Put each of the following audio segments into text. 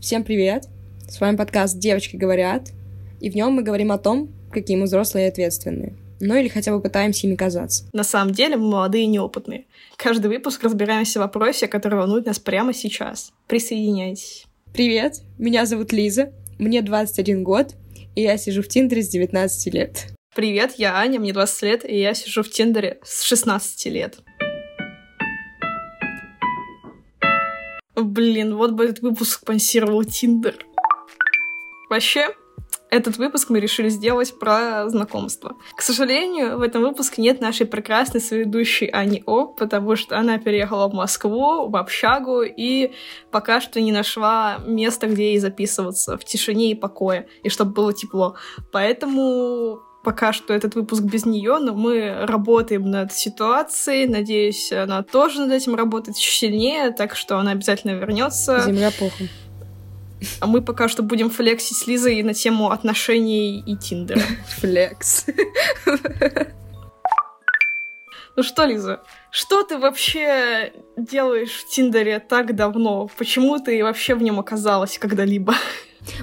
Всем привет! С вами подкаст «Девочки говорят», и в нем мы говорим о том, какие мы взрослые и ответственные. Ну или хотя бы пытаемся ими казаться. На самом деле мы молодые и неопытные. Каждый выпуск разбираемся в вопросе, который волнует нас прямо сейчас. Присоединяйтесь. Привет, меня зовут Лиза, мне 21 год, и я сижу в Тиндере с 19 лет. Привет, я Аня, мне 20 лет, и я сижу в Тиндере с 16 лет. Блин, вот бы этот выпуск спонсировал Тиндер. Вообще, этот выпуск мы решили сделать про знакомство. К сожалению, в этом выпуске нет нашей прекрасной соведущей Ани О, потому что она переехала в Москву, в общагу, и пока что не нашла места, где ей записываться в тишине и покое, и чтобы было тепло. Поэтому пока что этот выпуск без нее, но мы работаем над ситуацией. Надеюсь, она тоже над этим работает еще сильнее, так что она обязательно вернется. Земля пухом. А мы пока что будем флексить с Лизой на тему отношений и Тиндера. Флекс. Ну что, Лиза, что ты вообще делаешь в Тиндере так давно? Почему ты вообще в нем оказалась когда-либо?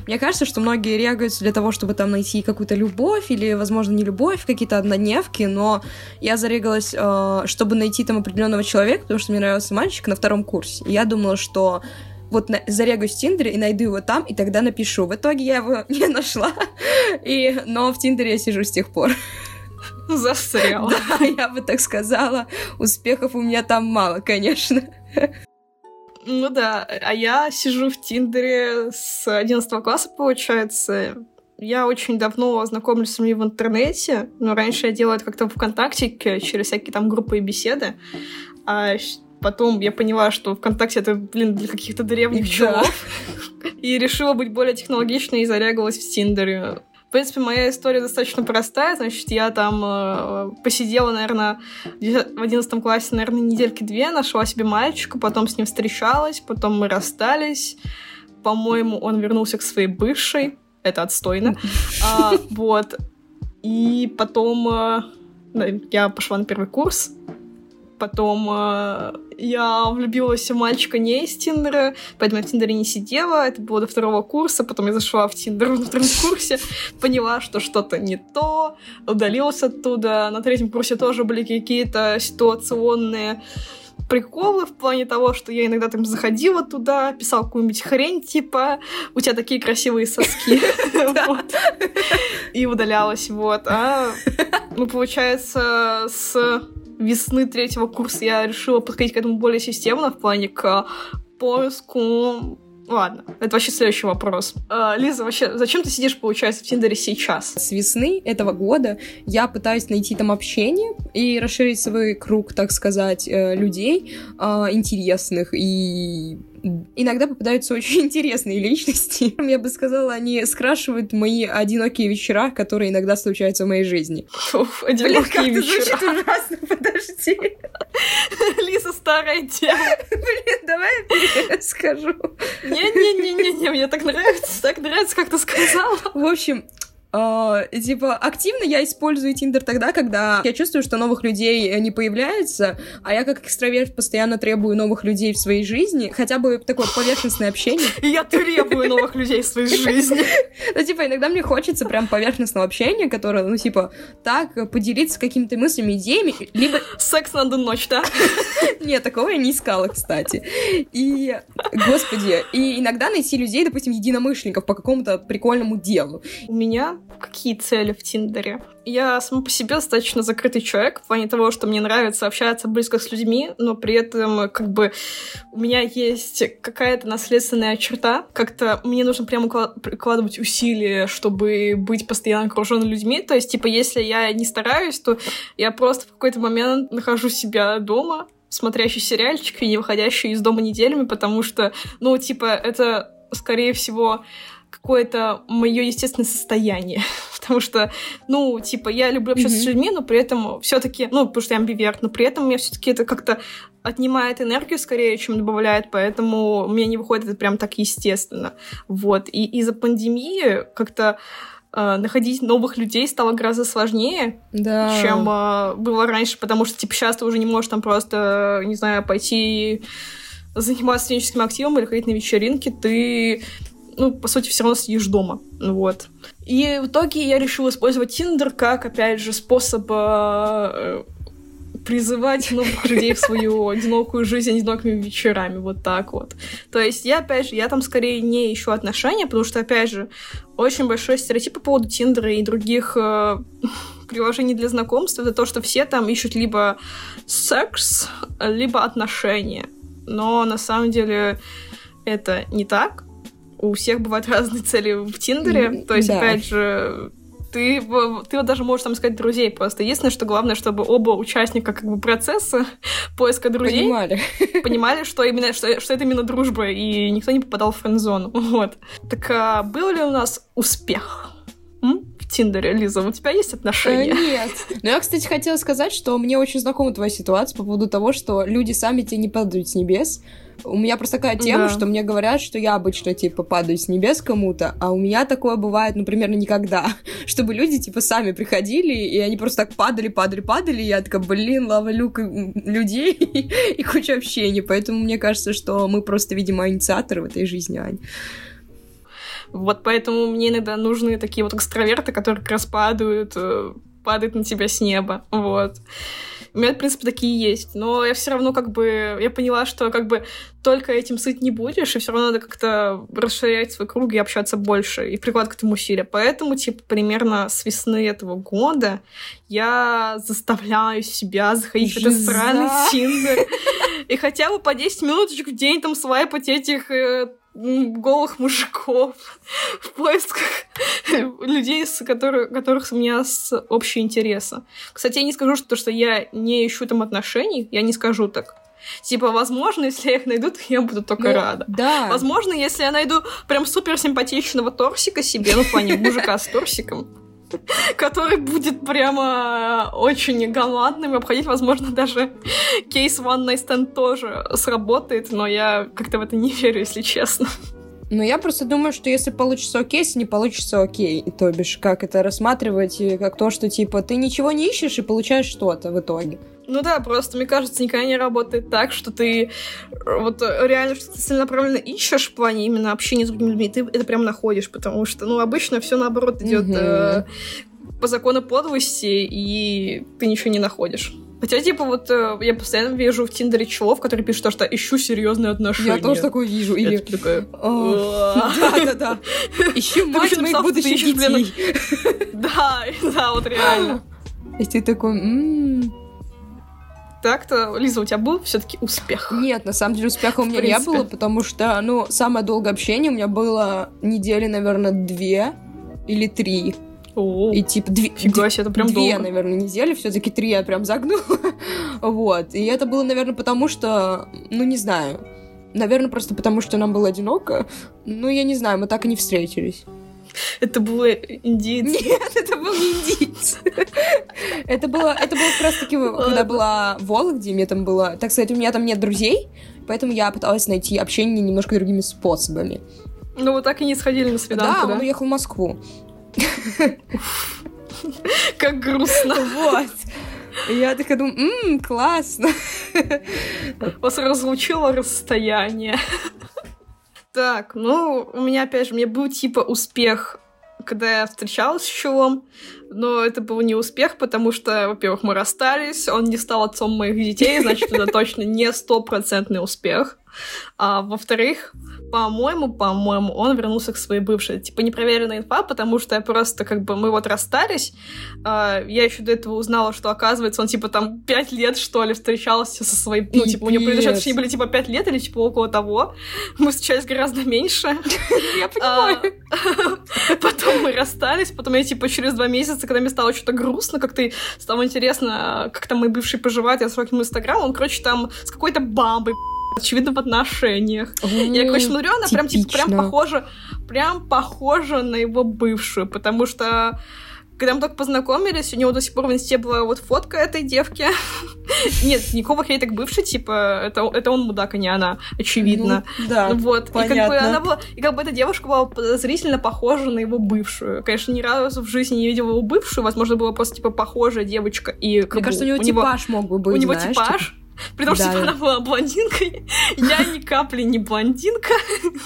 Мне кажется, что многие регаются для того, чтобы там найти какую-то любовь или, возможно, не любовь, какие-то однодневки, но я зарегалась, э, чтобы найти там определенного человека, потому что мне нравился мальчик на втором курсе. И я думала, что вот на, зарегаюсь в Тиндере и найду его там, и тогда напишу. В итоге я его не нашла, и, но в Тиндере я сижу с тех пор. Застряла. Да, я бы так сказала. Успехов у меня там мало, конечно. Ну да, а я сижу в Тиндере с 11 класса, получается. Я очень давно знакомлюсь с людьми в интернете, но раньше я делала это как-то в ВКонтакте через всякие там группы и беседы. А потом я поняла, что ВКонтакте это, блин, для каких-то древних чуваков. И решила быть более технологичной и зарягалась в Тиндере. Принципе, моя история достаточно простая. Значит, я там э, посидела, наверное, в одиннадцатом классе, наверное, недельки две, нашла себе мальчика, потом с ним встречалась, потом мы расстались. По-моему, он вернулся к своей бывшей. Это отстойно. А, вот. И потом э, я пошла на первый курс. Потом э, я влюбилась в мальчика не из Тиндера, поэтому я в Тиндере не сидела. Это было до второго курса. Потом я зашла в Тиндер на втором курсе, поняла, что что-то не то, удалилась оттуда. На третьем курсе тоже были какие-то ситуационные приколы в плане того, что я иногда там заходила туда, писала какую-нибудь хрень, типа, у тебя такие красивые соски. И удалялась, вот. А, ну, получается, с весны третьего курса я решила подходить к этому более системно в плане к поиску Ладно, это вообще следующий вопрос. А, Лиза, вообще, зачем ты сидишь, получается, в Тиндере сейчас? С весны этого года я пытаюсь найти там общение и расширить свой круг, так сказать, э, людей э, интересных и иногда попадаются очень интересные личности. Я бы сказала, они скрашивают мои одинокие вечера, которые иногда случаются в моей жизни. Уф, одинокие Блин, вечера. звучит ужасно, подожди. Лиза старая тема. Блин, давай я скажу. Не-не-не-не, мне так нравится, так нравится, как ты сказала. В общем, Uh, типа, активно я использую Тиндер тогда, когда я чувствую, что новых людей не появляется, а я как экстраверт постоянно требую новых людей в своей жизни, хотя бы такое поверхностное общение. Я требую новых людей в своей жизни. Ну, типа, иногда мне хочется прям поверхностного общения, которое, ну, типа, так, поделиться какими-то мыслями, идеями, либо... Секс на одну ночь, да? Нет, такого я не искала, кстати. И, господи, и иногда найти людей, допустим, единомышленников по какому-то прикольному делу. У меня какие цели в Тиндере? Я сама по себе достаточно закрытый человек в плане того, что мне нравится общаться близко с людьми, но при этом как бы у меня есть какая-то наследственная черта. Как-то мне нужно прямо прикладывать усилия, чтобы быть постоянно окруженным людьми. То есть, типа, если я не стараюсь, то я просто в какой-то момент нахожу себя дома, смотрящий сериальчик и не выходящий из дома неделями, потому что, ну, типа, это, скорее всего, какое-то мое естественное состояние. Потому что, ну, типа, я люблю общаться mm-hmm. с людьми, но при этом все-таки, ну, потому что я амбиверт, но при этом мне все-таки это как-то отнимает энергию скорее, чем добавляет, поэтому мне не выходит это прям так естественно. Вот. И из-за пандемии как-то э, находить новых людей стало гораздо сложнее, да. чем э, было раньше, потому что, типа, сейчас ты уже не можешь там просто, не знаю, пойти заниматься студенческим активом или ходить на вечеринки, ты ну, по сути, все равно сидишь дома. Вот. И в итоге я решила использовать Тиндер как, опять же, способ э, призывать новых людей в свою одинокую жизнь одинокими вечерами, вот так вот. То есть я, опять же, я там скорее не ищу отношения, потому что, опять же, очень большой стереотип по поводу Тиндера и других э, приложений для знакомств, это то, что все там ищут либо секс, либо отношения. Но на самом деле это не так. У всех бывают разные цели в Тиндере. То есть, да. опять же, ты, ты вот даже можешь там искать друзей просто. Единственное, что главное, чтобы оба участника как бы процесса поиска друзей понимали, понимали что, именно, что, что это именно дружба, и никто не попадал в фэн-зону. Вот. Так а был ли у нас успех? Тиндере, Лиза, у тебя есть отношения? Э, нет. Но я, кстати, хотела сказать, что мне очень знакома твоя ситуация по поводу того, что люди сами тебе не падают с небес. У меня просто такая тема, да. что мне говорят, что я обычно, типа, падаю с небес кому-то, а у меня такое бывает, ну, примерно никогда. Чтобы люди, типа, сами приходили, и они просто так падали, падали, падали, и я такая, блин, лава люк людей и куча общения. Поэтому мне кажется, что мы просто, видимо, инициаторы в этой жизни, Ань. Вот поэтому мне иногда нужны такие вот экстраверты, которые как раз падают, э, падают на тебя с неба. Вот. У меня, в принципе, такие есть. Но я все равно как бы... Я поняла, что как бы только этим сыт не будешь, и все равно надо как-то расширять свой круг и общаться больше, и прикладывать к этому усилия. Поэтому, типа, примерно с весны этого года я заставляю себя заходить Жиза. в этот странный Тиндер. И хотя бы по 10 минуточек в день там свайпать этих э, голых мужиков в поисках людей, с которых, которых у меня с общие интересы. Кстати, я не скажу, что, что я не ищу там отношений, я не скажу так. Типа, возможно, если я их найду, то я буду только ну, рада. Да. Возможно, если я найду прям супер симпатичного торсика себе, ну, в плане мужика с торсиком, который будет прямо очень галантным и обходить, возможно, даже кейс One Night Stand тоже сработает, но я как-то в это не верю, если честно. Ну, я просто думаю, что если получится окей, если не получится окей, то бишь, как это рассматривать, как то, что, типа, ты ничего не ищешь и получаешь что-то в итоге. Ну да, просто, мне кажется, никогда не работает так, что ты э, вот э, реально что-то целенаправленно ищешь в плане именно общения с другими людьми, ты это прям находишь, потому что, ну, обычно все наоборот идет угу. э, по закону подлости, и ты ничего не находишь. Хотя, типа, вот э, я постоянно вижу в Тиндере челов, которые пишут, что ищу серьезные отношения. Я тоже такое вижу. Или... такая... Да-да-да. Ищу мать моих будущих детей. Да, да, вот реально. И ты такой, так-то, Лиза, у тебя был все-таки успех? Нет, на самом деле успеха у меня не было, потому что, ну, самое долгое общение у меня было недели, наверное, две или три. О, и типа две, фига себе, это прям две, долго. наверное, недели, все-таки три я прям загнула. вот. И это было, наверное, потому что, ну, не знаю. Наверное, просто потому, что нам было одиноко. Ну, я не знаю, мы так и не встретились. Это было индийцы. Нет, это был не индийцы. Это было, это было как раз таки, когда была Вологде, мне там было... Так сказать, у меня там нет друзей, поэтому я пыталась найти общение немножко другими способами. Ну, вы так и не сходили на свиданку, да? он уехал в Москву. Как грустно. Вот. Я такая думаю, ммм, классно. Вас разлучило расстояние. Так, ну, у меня, опять же, меня был типа успех, когда я встречалась с Чулом, но это был не успех, потому что, во-первых, мы расстались, он не стал отцом моих детей, значит, это точно не стопроцентный успех. А во-вторых, по-моему, по-моему, он вернулся к своей бывшей. Типа непроверенная инфа, потому что я просто как бы мы вот расстались. А, я еще до этого узнала, что оказывается он типа там пять лет что ли встречался со своей, ну типа у него предыдущие отношения были типа пять лет или типа около того. Мы встречались гораздо меньше. Я понимаю. А, потом мы расстались, потом я типа через два месяца, когда мне стало что-то грустно, как-то стало интересно, как там мой бывший поживает, я срокнул инстаграм, он, короче, там с какой-то бабой очевидно, в отношениях. Я, короче, смотрю, она прям, типа, прям похожа, прям похожа на его бывшую, потому что когда мы только познакомились, у него до сих пор в инсте была вот фотка этой девки. Нет, никакого хейта к бывшей, типа, это, это он мудак, а не она, очевидно. Ну, да, вот. понятно. И как бы она была, и как бы эта девушка была подозрительно похожа на его бывшую. Конечно, ни разу в жизни не видела его бывшую, возможно, была просто, типа, похожая девочка. И, Мне кажется, у него у типаж мог бы быть, У него знаешь, типаж, типа... При том, да. что она была блондинкой. Я ни капли не блондинка.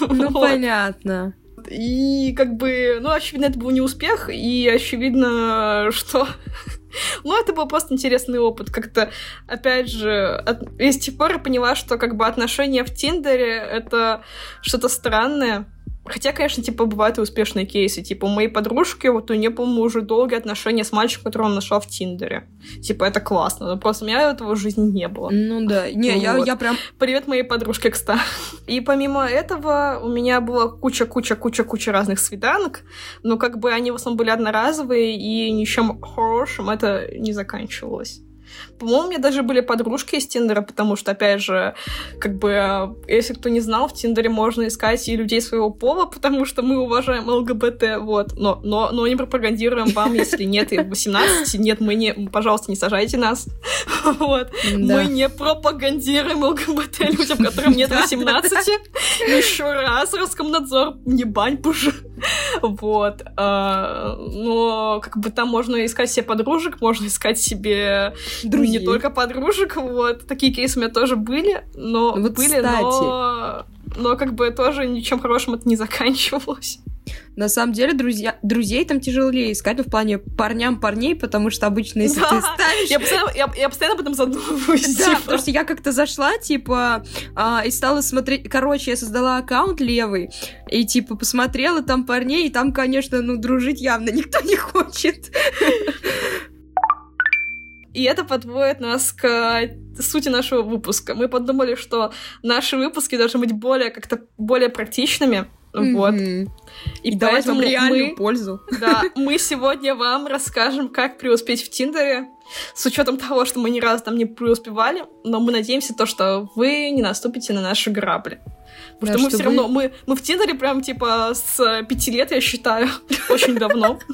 Ну, понятно. И как бы, ну, очевидно, это был не успех, и очевидно, что ну, это был просто интересный опыт. Как-то, опять же, от... и с тех пор я поняла, что как бы отношения в Тиндере — это что-то странное. Хотя, конечно, типа, бывают и успешные кейсы. Типа, у моей подружки, вот у нее, по-моему, уже долгие отношения с мальчиком, которого он нашел в Тиндере. Типа, это классно. Но просто у меня этого в жизни не было. Ну да. Не, вот. я, я прям... Привет моей подружке, кстати. И помимо этого, у меня была куча-куча-куча-куча разных свиданок. Но как бы они в основном были одноразовые, и ничем хорошим это не заканчивалось. По-моему, у меня даже были подружки из Тиндера, потому что, опять же, как бы, если кто не знал, в Тиндере можно искать и людей своего пола, потому что мы уважаем ЛГБТ, вот. Но, но, но не пропагандируем вам, если нет и 18, нет, мы не, пожалуйста, не сажайте нас. Вот. Мы не пропагандируем ЛГБТ людям, которым нет 18. Еще раз, Роскомнадзор, не бань, пуж. Вот. А, но как бы там можно искать себе подружек, можно искать себе Друзей. не только подружек, вот. Такие кейсы у меня тоже были, но вот были, кстати. но но как бы тоже ничем хорошим это не заканчивалось. На самом деле, друзья, друзей там тяжелее искать, ну, в плане парням парней, потому что обычно, если да. ты ставишь... Я постоянно, я, я постоянно об этом задумываюсь. Да, типа. потому что я как-то зашла, типа, а, и стала смотреть... Короче, я создала аккаунт левый, и, типа, посмотрела там парней, и там, конечно, ну, дружить явно никто не хочет. И это подводит нас к сути нашего выпуска. Мы подумали, что наши выпуски должны быть более как-то более практичными. Mm-hmm. Вот. И, и давать вам реальную мы, пользу. Да, мы сегодня вам расскажем, как преуспеть в Тиндере, с учетом того, что мы ни разу там не преуспевали, но мы надеемся то, что вы не наступите на наши грабли. Потому да, что мы все равно, мы, мы в Тиндере прям, типа, с пяти лет, я считаю, очень давно.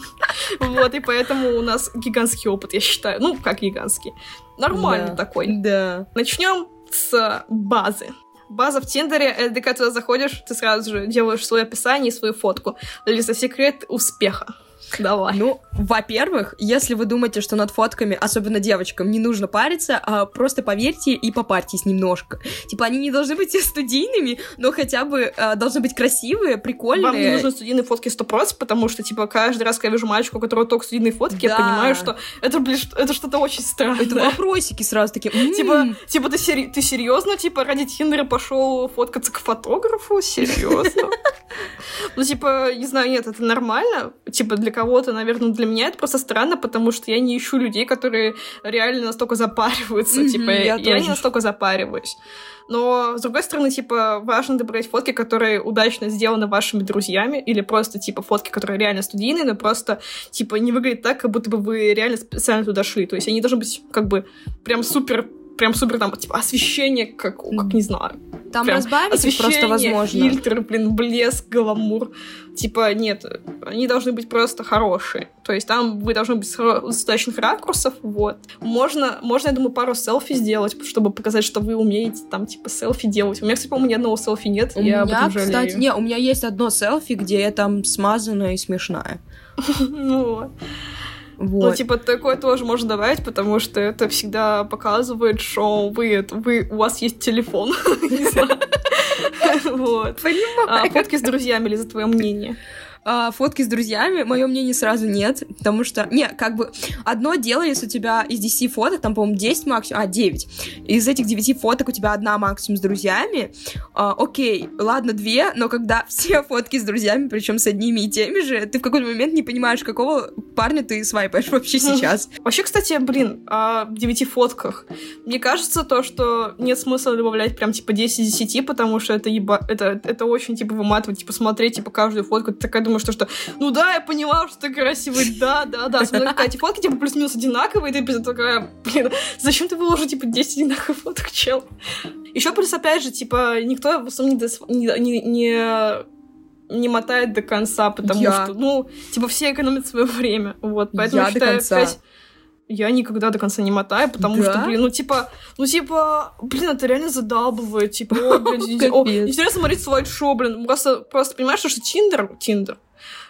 Вот, и поэтому у нас гигантский опыт, я считаю. Ну, как гигантский. Нормальный такой. Да. Начнем с базы. База в Тиндере, это ты когда заходишь, ты сразу же делаешь свое описание и свою фотку. Лиза, секрет успеха. Давай. Ну, во-первых, если вы думаете, что над фотками, особенно девочкам, не нужно париться, а просто поверьте и попарьтесь немножко. Типа, они не должны быть студийными, но хотя бы а, должны быть красивые, прикольные. Вам не нужны студийные фотки 100%, потому что, типа, каждый раз, когда я вижу мальчика, у которого только студийные фотки, да. я понимаю, что это, блин, это что-то очень странное. Это вопросики сразу такие. Типа, типа ты, сери- ты серьезно, типа, ради Тиндера пошел фоткаться к фотографу? Серьезно? Ну, типа, не знаю, нет, это нормально. Типа, для кого-то, наверное, для меня это просто странно, потому что я не ищу людей, которые реально настолько запариваются. Mm-hmm, типа, я, я не настолько запариваюсь. Но, с другой стороны, типа, важно добавлять фотки, которые удачно сделаны вашими друзьями, или просто, типа, фотки, которые реально студийные, но просто, типа, не выглядят так, как будто бы вы реально специально туда шли. То есть они должны быть, как бы, прям супер прям супер там, типа, освещение, как, как не знаю. Там прям разбавить просто возможно. фильтр, блин, блеск, гламур. Типа, нет, они должны быть просто хорошие. То есть там вы должны быть с достаточных ракурсов, вот. Можно, можно, я думаю, пару селфи сделать, чтобы показать, что вы умеете там, типа, селфи делать. У меня, кстати, по-моему, ни одного селфи нет, у я меня, кстати, не, у меня есть одно селфи, где я там смазанная и смешная. Ну, вот. Ну, типа, такое тоже можно добавить, потому что это всегда показывает, что вы, вы у вас есть телефон. Вот. Понимаю. А, фотки с друзьями или за твое мнение? А, фотки с друзьями, мое мнение сразу нет, потому что, не, как бы, одно дело, если у тебя из 10 фоток, там, по-моему, 10 максимум, а, 9, из этих 9 фоток у тебя одна максимум с друзьями, а, окей, ладно, две, но когда все фотки с друзьями, причем с одними и теми же, ты в какой-то момент не понимаешь, какого парня ты свайпаешь вообще сейчас. Вообще, кстати, блин, о 9 фотках. Мне кажется, то, что нет смысла добавлять прям, типа, 10 из 10, потому что это, еба... это, это очень, типа, выматывать, типа, смотреть, типа, каждую фотку, ты такая думаешь, думаю, что, что ну да, я поняла, что ты красивый, да, да, да. Смотри, какая эти фотки, типа, плюс-минус одинаковые, и ты такая, блин, зачем ты выложил, типа, 10 одинаковых фоток, чел? Еще плюс, опять же, типа, никто в основном не, не, не не мотает до конца, потому я. что, ну, типа, все экономят свое время. Вот, поэтому я, я считаю, до конца. 5, я никогда до конца не мотаю, потому да? что, блин, ну типа, ну типа, блин, это реально задалбывает, типа, о, блин, о, интересно смотреть слайд-шоу, блин, просто, просто понимаешь, что Тиндер, Тиндер,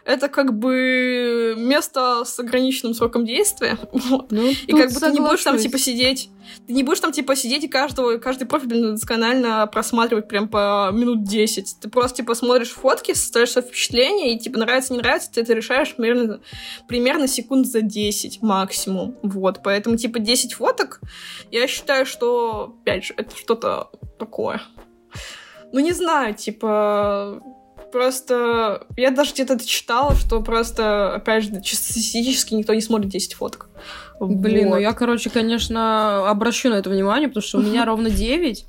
это как бы место с ограниченным сроком действия. Вот. Ну, и как бы ты не будешь там, типа, сидеть. Ты не будешь там, типа, сидеть и каждого, каждый профиль досконально просматривать прям по минут 10. Ты просто, типа, смотришь фотки, составляешь свое впечатление, и, типа, нравится, не нравится, ты это решаешь примерно, примерно секунд за 10 максимум. Вот. Поэтому, типа, 10 фоток, я считаю, что, опять же, это что-то такое. Ну, не знаю, типа, просто... Я даже где-то читала, что просто, опять же, чисто статистически никто не смотрит 10 фоток. Блин, ну Вот. я, короче, конечно, обращу на это внимание, потому что у меня ровно 9.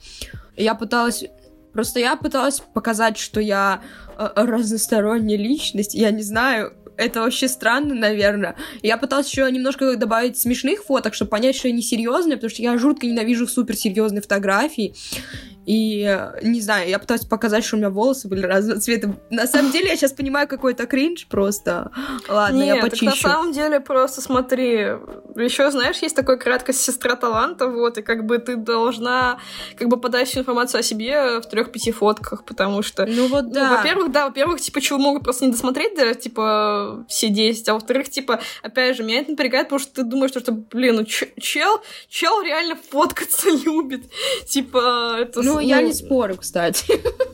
Я пыталась... Просто я пыталась показать, что я э, разносторонняя личность. Я не знаю, это вообще странно, наверное. Я пыталась еще немножко добавить смешных фоток, чтобы понять, что я не серьезная, потому что я жутко ненавижу суперсерьезные фотографии. И, э, не знаю, я пытаюсь показать, что у меня волосы были разного цвета. На самом деле, я сейчас понимаю, какой это кринж просто. Ладно, Нет, я почищу. на самом деле просто смотри, еще знаешь, есть такой краткость сестра таланта, вот, и как бы ты должна как бы подать всю информацию о себе в трех-пяти фотках, потому что Ну вот Ну, да. во-первых, да, во-первых, типа, чего могут просто не досмотреть, да, типа, все 10, а во-вторых, типа, опять же, меня это напрягает, потому что ты думаешь, что, блин, ну, чел, чел реально фоткаться любит, типа, это... Ну, с- я не спорю, кстати.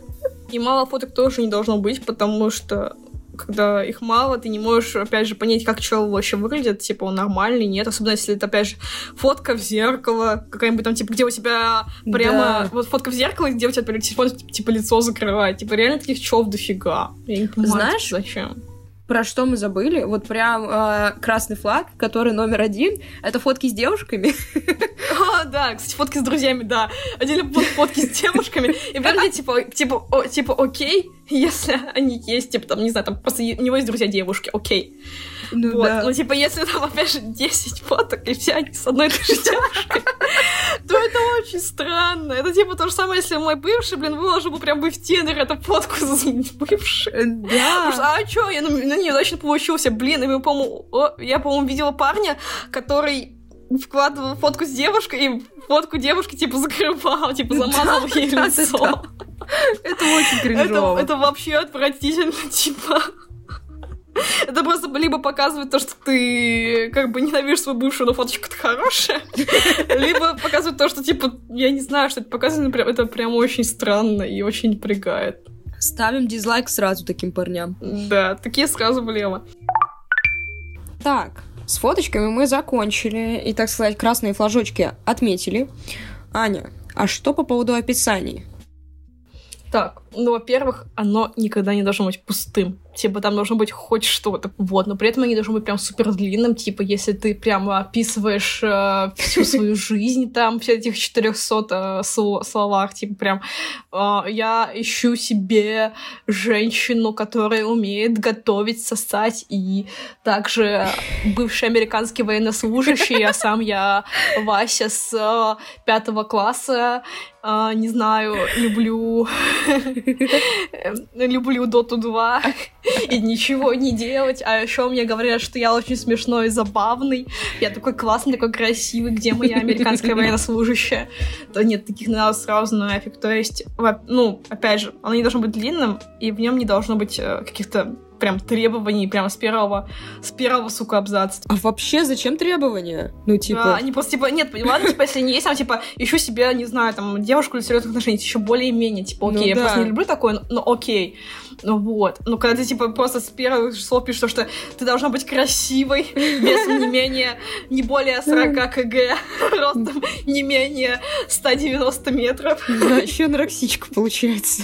И мало фоток тоже не должно быть, потому что когда их мало, ты не можешь, опять же, понять, как чел вообще выглядит, типа, он нормальный, нет, особенно если это, опять же, фотка в зеркало, какая-нибудь там, типа, где у тебя прямо, Да. вот фотка в зеркало, где у тебя телефон, типа, лицо закрывает, типа, реально таких челов дофига. Я не понимаю, Знаешь, зачем. Про что мы забыли? Вот прям э, красный флаг, который номер один, это фотки с девушками. А, да, кстати, фотки с друзьями, да. Отдельно будут фотки с девушками. И где, типа, типа, о- типа, окей, если они есть, типа, там, не знаю, там, просто у него есть друзья девушки, окей. Ну Вот, да. ну, типа, если там, опять же, 10 фоток, и все они с одной и той же девушкой, то это очень странно. Это, типа, то же самое, если мой бывший, блин, выложил бы прям бы в Тиндер эту фотку бывшей. Э, Потому что, Да. а чё, я на, неудачно получился, блин, и по-моему, я, по-моему, видела парня, который вкладывал фотку с девушкой, и фотку девушки, типа, закрывал, типа, замазал ей да, да, лицо. да. Это очень кринжово. это вообще отвратительно, типа. Это просто либо показывает то, что ты как бы ненавидишь свою бывшую, но фоточка-то хорошая, либо показывает то, что, типа, я не знаю, что это показывает, это прям очень странно и очень напрягает. Ставим дизлайк сразу таким парням. Да, такие сразу влево. Так, с фоточками мы закончили. И, так сказать, красные флажочки отметили. Аня, а что по поводу описаний? Так, ну, во-первых, оно никогда не должно быть пустым. Типа, там должно быть хоть что-то. Вот, но при этом оно не должно быть прям супер длинным. Типа, если ты прямо описываешь э, всю свою жизнь, там, все этих 400 э, сло- словах, типа, прям, э, я ищу себе женщину, которая умеет готовить, сосать, и также бывший американский военнослужащий, а сам я Вася с э, пятого класса, э, не знаю, люблю люблю Доту 2 и ничего не делать. А еще мне говорят, что я очень смешной и забавный. Я такой классный, такой красивый. Где моя американская военнослужащая? Да нет, таких надо сразу нафиг. То есть, ну, опять же, оно не должно быть длинным, и в нем не должно быть э, каких-то прям требований прямо с первого, с первого, сука, абзаца. А вообще зачем требования? Ну, Да, типа... они просто, типа, нет, ладно, типа, если не есть, там, типа, ищу себе, не знаю, там, девушку для серьезных отношений, еще более-менее, типа, Ну окей, я да. просто не люблю такое, но, но окей. Ну вот. Ну, когда ты, типа, просто с первых слов пишешь, то, что ты должна быть красивой, весом не менее, не более 40 кг, ростом не менее 190 метров. Да, еще анорексичка получается.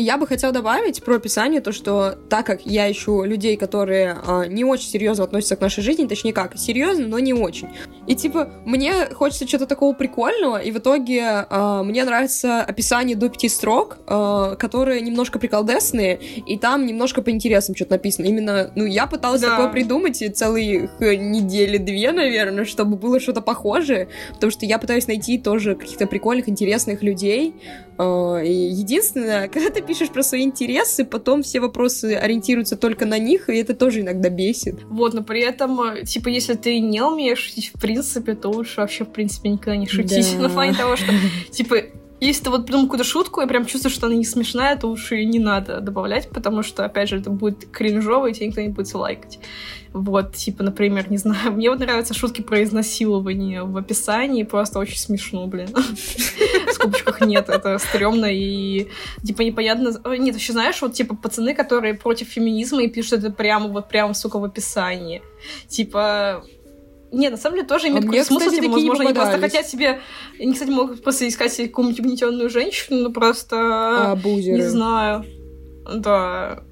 Я бы хотела добавить про описание то, что так как я ищу людей, которые а, не очень серьезно относятся к нашей жизни, точнее как, серьезно, но не очень. И типа, мне хочется чего-то такого прикольного, и в итоге а, мне нравится описание до пяти строк, а, которые немножко приколдесные, и там немножко по интересам что-то написано. Именно, ну, я пыталась Да. такое придумать целые х, недели две, наверное, чтобы было что-то похожее, потому что я пытаюсь найти тоже каких-то прикольных, интересных людей. И единственное, когда ты пишешь про свои интересы, потом все вопросы ориентируются только на них, и это тоже иногда бесит. Вот, но при этом, э, типа, если ты не умеешь шутить в принципе, то лучше вообще, в принципе, никогда не шутить. Да. На фоне того, что, типа, если ты вот придумал какую-то шутку, и прям чувствуешь, что она не смешная, то уж и не надо добавлять, потому что, опять же, это будет кринжово, и тебе никто не будет лайкать. Вот, типа, например, не знаю, мне вот нравятся шутки про изнасилование в описании, просто очень смешно, блин. В скобочках нет, это стрёмно и, типа, непонятно... Нет, вообще, знаешь, вот, типа, пацаны, которые против феминизма и пишут это прямо, вот, прямо, сука, в описании. Типа, нет, на самом деле тоже имеет а какой-то смысл, типа, возможно, они просто хотят себе... Они, кстати, могут просто искать себе какую-нибудь угнетенную женщину, но просто... А, бузеры. Не знаю. Да.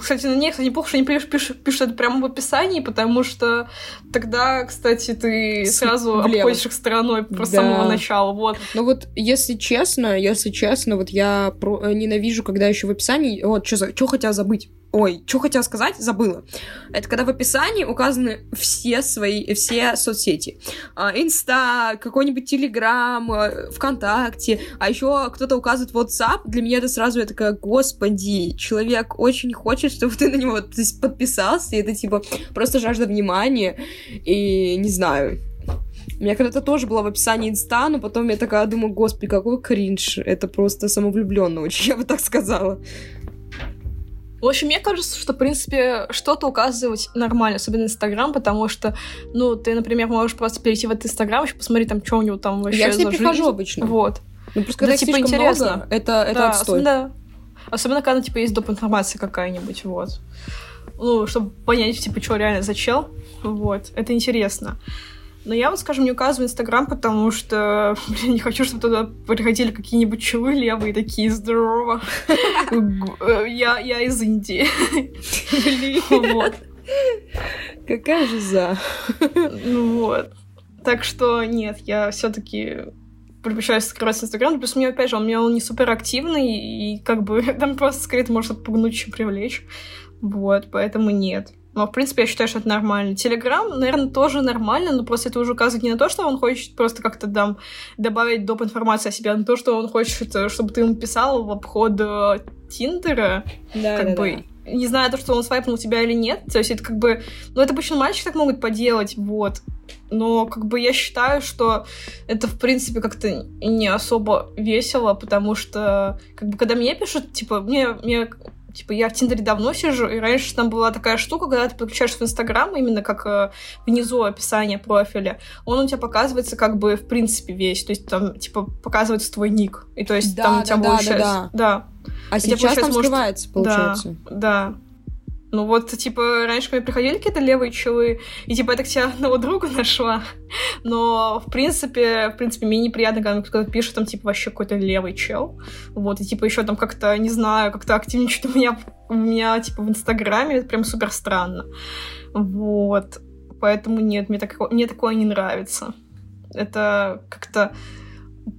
Кстати, на ней, кстати, неплохо, что они пишут, пишут, это прямо в описании, потому что тогда, кстати, ты сразу Влево. обходишь их стороной просто да. самого начала, вот. Ну вот, если честно, если честно, вот я про... Э, ненавижу, когда еще в описании... Вот, что хотела забыть. Ой, что хотела сказать, забыла. Это когда в описании указаны все свои, все соцсети. А, Инста, какой-нибудь Телеграм, э, ВКонтакте, а еще кто-то указывает WhatsApp. Для меня это сразу я такая, господи, человек очень хочет, чтобы ты на него то есть, подписался, и это типа просто жажда внимания, и не знаю, у меня когда-то тоже было в описании инста, но потом я такая думаю, господи, какой кринж. Это просто самовлюбленно очень, я бы так сказала. В общем, мне кажется, что, в принципе, что-то указывать нормально, особенно Инстаграм, потому что, ну, ты, например, можешь просто перейти в этот Инстаграм, еще посмотреть там, что у него там вообще Я с ней прихожу обычно. Вот. Ну, просто когда да, типа интересно. Много, это, это да, отстой. Особенно, особенно, когда, типа, есть доп. информация какая-нибудь, вот. Ну, чтобы понять, типа, что реально зачем. Вот. Это интересно. Но я вот, скажем, не указываю Инстаграм, потому что, блин, не хочу, чтобы туда приходили какие-нибудь чувы левые такие, здорово. Я, я из Индии. Вот. Какая же за. Ну вот. Так что нет, я все таки предпочитаю скрывать Инстаграм. Плюс мне, опять же, он, мне он не супер активный, и как бы там просто скорее может отпугнуть, чем привлечь. Вот, поэтому нет. Но, в принципе, я считаю, что это нормально. Телеграм, наверное, тоже нормально, но просто это уже указывает не на то, что он хочет просто как-то там добавить доп. информации о себе, а на то, что он хочет, э, чтобы ты ему писал в обход э, Тиндера. Да, как да, бы, да. Не знаю, то, что он свайпнул тебя или нет. То есть это как бы... Ну, это обычно мальчики так могут поделать, вот. Но как бы я считаю, что это, в принципе, как-то не особо весело, потому что, как бы, когда мне пишут, типа, мне, мне Типа, я в Тиндере давно сижу, и раньше там была такая штука, когда ты подключаешь в Инстаграм, именно как э, внизу описание профиля, он у тебя показывается как бы в принципе весь, то есть там, типа, показывается твой ник, и то есть да, там у тебя да, получается... Да, да. да. А сейчас там может... скрывается, получается. Да, да. Ну вот, типа, раньше ко мне приходили какие-то левые челы, и типа я так себя одного друга нашла. Но, в принципе, в принципе, мне неприятно, когда кто-то пишет, там, типа, вообще какой-то левый чел. Вот, и типа еще там как-то, не знаю, как-то активничает у меня, у меня, типа, в Инстаграме, это прям супер странно. Вот. Поэтому нет, мне, так, мне такое не нравится. Это как-то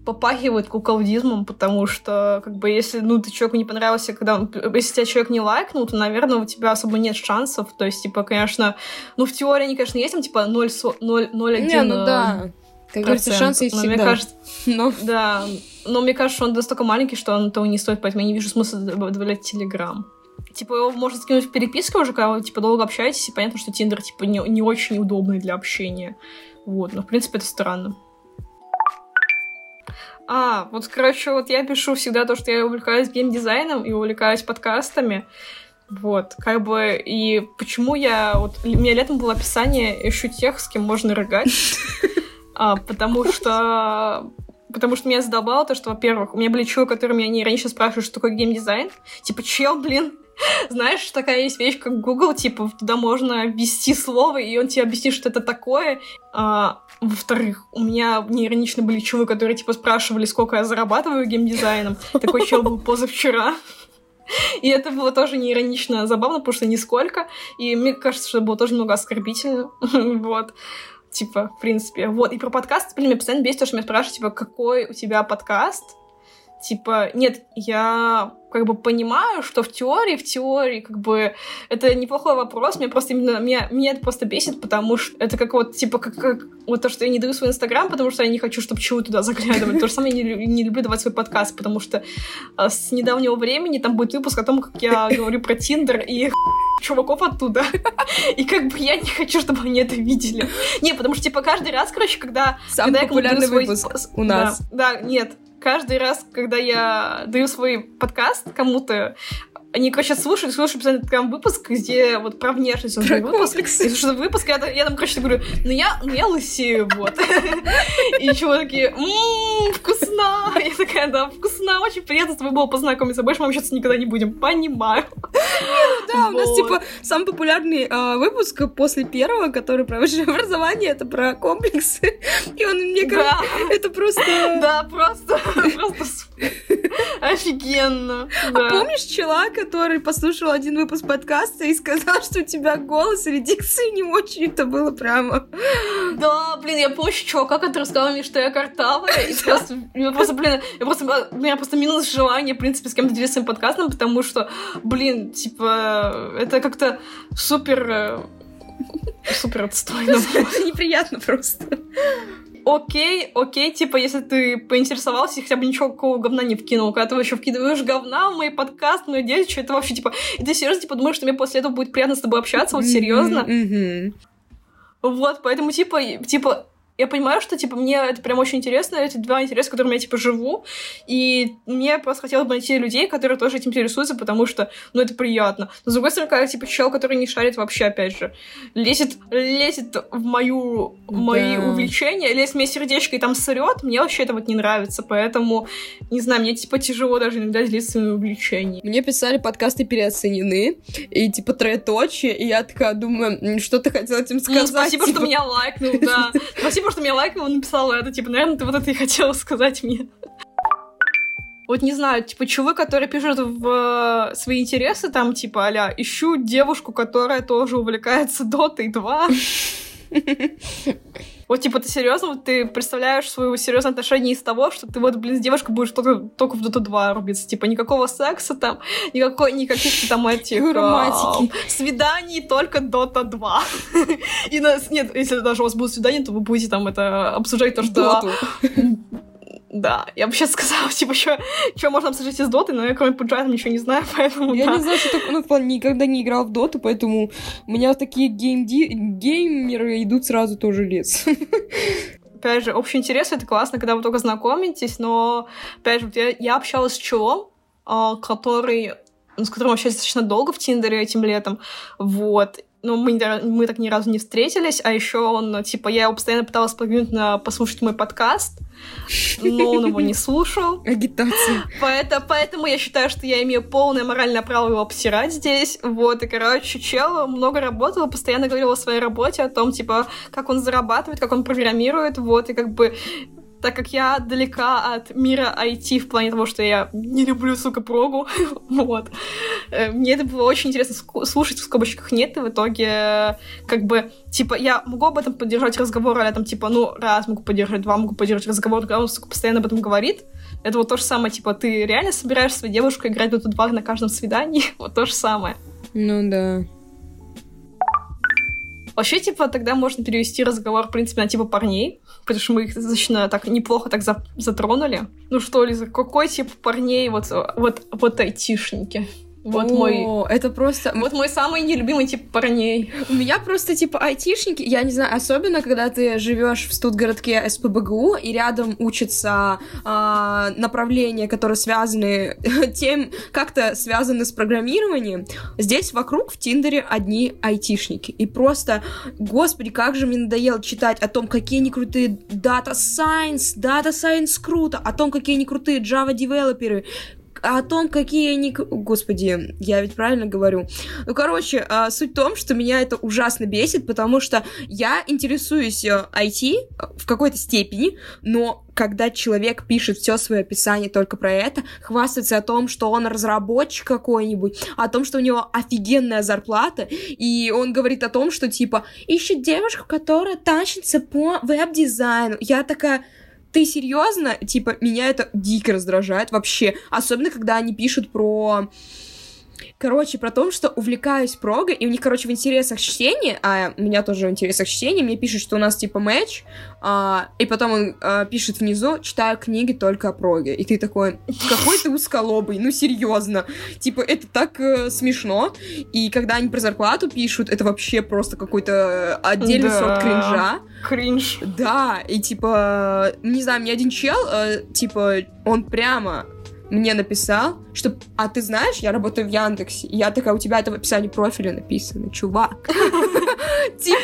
попахивает куколдизмом, потому что, как бы, если, ну, ты человеку не понравился, когда он, если тебя человек не лайкнул, то, наверное, у тебя особо нет шансов, то есть, типа, конечно, ну, в теории они, конечно, есть, там, типа, 0, 0, 0 1 Не, ну да, как говорится, шансы есть но всегда. Мне кажется, но... Да, но мне кажется, что он настолько маленький, что он того не стоит, поэтому я не вижу смысла добавлять Телеграм. Типа, его можно скинуть в переписку уже, когда вы, типа, долго общаетесь, и понятно, что Тиндер, типа, не, не очень удобный для общения. Вот, но, в принципе, это странно. А, вот, короче, вот я пишу всегда то, что я увлекаюсь геймдизайном и увлекаюсь подкастами. Вот, как бы, и почему я... Вот, у меня летом было описание ищу тех, с кем можно рыгать. А, потому что Потому что меня задолбало то, что, во-первых, у меня были чувы, которые меня не раньше спрашивают, что такое геймдизайн. Типа, чел, блин, знаешь, такая есть вещь, как Google, типа, туда можно ввести слово, и он тебе объяснит, что это такое. А, во-вторых, у меня неиронично были чувы, которые, типа, спрашивали, сколько я зарабатываю геймдизайном. Такой чел был позавчера. И это было тоже неиронично забавно, потому что нисколько. И мне кажется, что это было тоже немного оскорбительно. вот. Типа, в принципе. Вот. И про подкаст, блин, меня постоянно бесит, то, что меня спрашивают, типа, какой у тебя подкаст? Типа, нет, я как бы понимаю, что в теории, в теории, как бы, это неплохой вопрос, мне просто именно, меня, меня это просто бесит, потому что это как вот, типа, как, как вот то, что я не даю свой Инстаграм, потому что я не хочу, чтобы чего туда заглядывали. То же самое я не, не люблю давать свой подкаст, потому что а, с недавнего времени там будет выпуск о том, как я говорю про Тиндер и чуваков оттуда. И как бы я не хочу, чтобы они это видели. Не, потому что, типа, каждый раз, короче, когда... Самый когда популярный свой... выпуск у нас. Да, да, нет, каждый раз, когда я даю свой подкаст кому-то, они, короче, слушают, слушают постоянно там выпуск, где вот про внешность он Про выпуск. И слушают выпуск, я, я там, короче, говорю, ну я, ну я лысею, вот. И чего такие, ммм, вкусно. Я такая, да, вкусно, очень приятно с тобой было познакомиться. Больше мы общаться никогда не будем, понимаю. Да, у нас, типа, самый популярный а, выпуск после первого, который про высшее образование, это про комплексы. И он, мне кажется, это просто... да, просто, просто офигенно. А помнишь чела, который послушал один выпуск подкаста и сказал, что у тебя голос или дикции не очень, это было прямо... Да, блин, я помню еще чувака, который сказал мне, что я картавая, и просто, я просто, блин, я просто, у меня просто минус желание, в принципе, с кем-то делиться своим подкастом, потому что, блин, типа, это как-то супер, э, супер отстойно. Неприятно просто. Окей, окей, типа, если ты поинтересовался, хотя бы ничего какого говна не вкинул, когда ты еще вкидываешь говна в мой подкаст, мою девичью, это вообще, типа, и ты серьезно, типа, думаешь, что мне после этого будет приятно с тобой общаться, вот серьезно? Мгм. Вот, поэтому, типа, типа, я понимаю, что, типа, мне это прям очень интересно, эти два интереса, которыми я, типа, живу, и мне просто хотелось бы найти людей, которые тоже этим интересуются, потому что, ну, это приятно. Но, с другой стороны, когда, типа, чел, который не шарит вообще, опять же, лезет, лезет в мою, в мои Да. увлечения, лезет мне сердечко и там срет, мне вообще это вот не нравится, поэтому, не знаю, мне, типа, тяжело даже иногда делиться своими увлечениями. Мне писали, подкасты переоценены, и типа троеточие, и я такая думаю, «М, что ты хотела этим Ну, сказать? спасибо, типа? что меня лайкнул, да. Спасибо, что меня лайкнул, написала это. Типа, наверное, ты вот это и хотела сказать мне. Вот не знаю, типа, чувак, которые пишут в э, свои интересы, там, типа, аля, ищу девушку, которая тоже увлекается Дотой 2. Вот, типа, ты серьезно, вот ты представляешь свое серьезное отношение из того, что ты вот, блин, с девушкой будешь только, только в Доту 2 рубиться. Типа, никакого секса там, никакой, никаких там этих... Никакой романтики. а, Свиданий, только Дота 2. И нет, если даже у вас будут свидания, то вы будете там это обсуждать то, что... Да, я бы сейчас сказала, типа, что, что можно обсуждать из Доты, но я кроме Пуджая там ничего не знаю, поэтому Я да. не знаю, что такое, ну, в плане, никогда не играл в доту, поэтому у меня такие геймди... геймеры идут сразу тоже лес. опять же, общий интерес это классно, когда вы только знакомитесь, но, опять же, вот я, я общалась с челом, а, который, ну, с которым общаюсь достаточно долго в Тиндере этим летом, вот, но мы, ни- мы так ни разу не встретились, а еще он, ну, типа, я его постоянно пыталась подвинуть на послушать мой подкаст, но он его не слушал, Агитация. Поэтому, поэтому я считаю, что я имею полное моральное право его обсирать здесь. Вот, и, короче, чел много работал, постоянно говорил о своей работе, о том, типа, как он зарабатывает, как он программирует, вот, и как бы так как я далека от мира IT в плане того, что я не люблю, сука, прогу, вот, э, мне это было очень интересно слушать, в скобочках нет, и в итоге, э, как бы, типа, я могу об этом поддержать разговор, а там, типа, ну, раз могу поддержать, два могу поддержать разговор, когда он, сука, постоянно об этом говорит, это вот то же самое, типа, ты реально собираешь свою девушку играть в Dota 2 на каждом свидании? Вот то же самое. Ну да. Вообще, типа, тогда можно перевести разговор, в принципе, на типа парней, потому что мы их достаточно так неплохо так за- затронули. Ну что, Лиза, какой тип парней вот, вот, вот айтишники? Вот мой... О, это просто... Вот мой самый нелюбимый тип парней. У меня просто типа айтишники, я не знаю, особенно когда ты живешь в студгородке СПБГУ и рядом учатся а, направления, которые связаны тем, как-то связаны с программированием. Здесь вокруг в Тиндере одни айтишники. И просто, господи, как же мне надоело читать о том, какие они крутые Data Science, Data Science круто, о том, какие они крутые Java девелоперы, о том, какие они... Господи, я ведь правильно говорю. Ну, короче, а, суть в том, что меня это ужасно бесит, потому что я интересуюсь э, IT в какой-то степени, но когда человек пишет все свое описание только про это, хвастается о том, что он разработчик какой-нибудь, о том, что у него офигенная зарплата, и он говорит о том, что типа ищет девушку, которая тащится по веб-дизайну. Я такая, ты серьезно? Типа, меня это дико раздражает вообще. Особенно, когда они пишут про Короче, про то, что увлекаюсь прогой, и у них, короче, в интересах чтения, а у меня тоже в интересах чтения, мне пишут, что у нас типа матч, а, и потом он а, пишет внизу, читаю книги только о проге. И ты такой, какой ты усколобый, ну серьезно. Типа, это так э, смешно. И когда они про зарплату пишут, это вообще просто какой-то отдельный да. сорт кринжа. Кринж. Да, и типа, не знаю, мне один чел, э, типа, он прямо мне написал, что, а ты знаешь, я работаю в Яндексе. И я такая, у тебя это в описании профиля написано, чувак. Типа,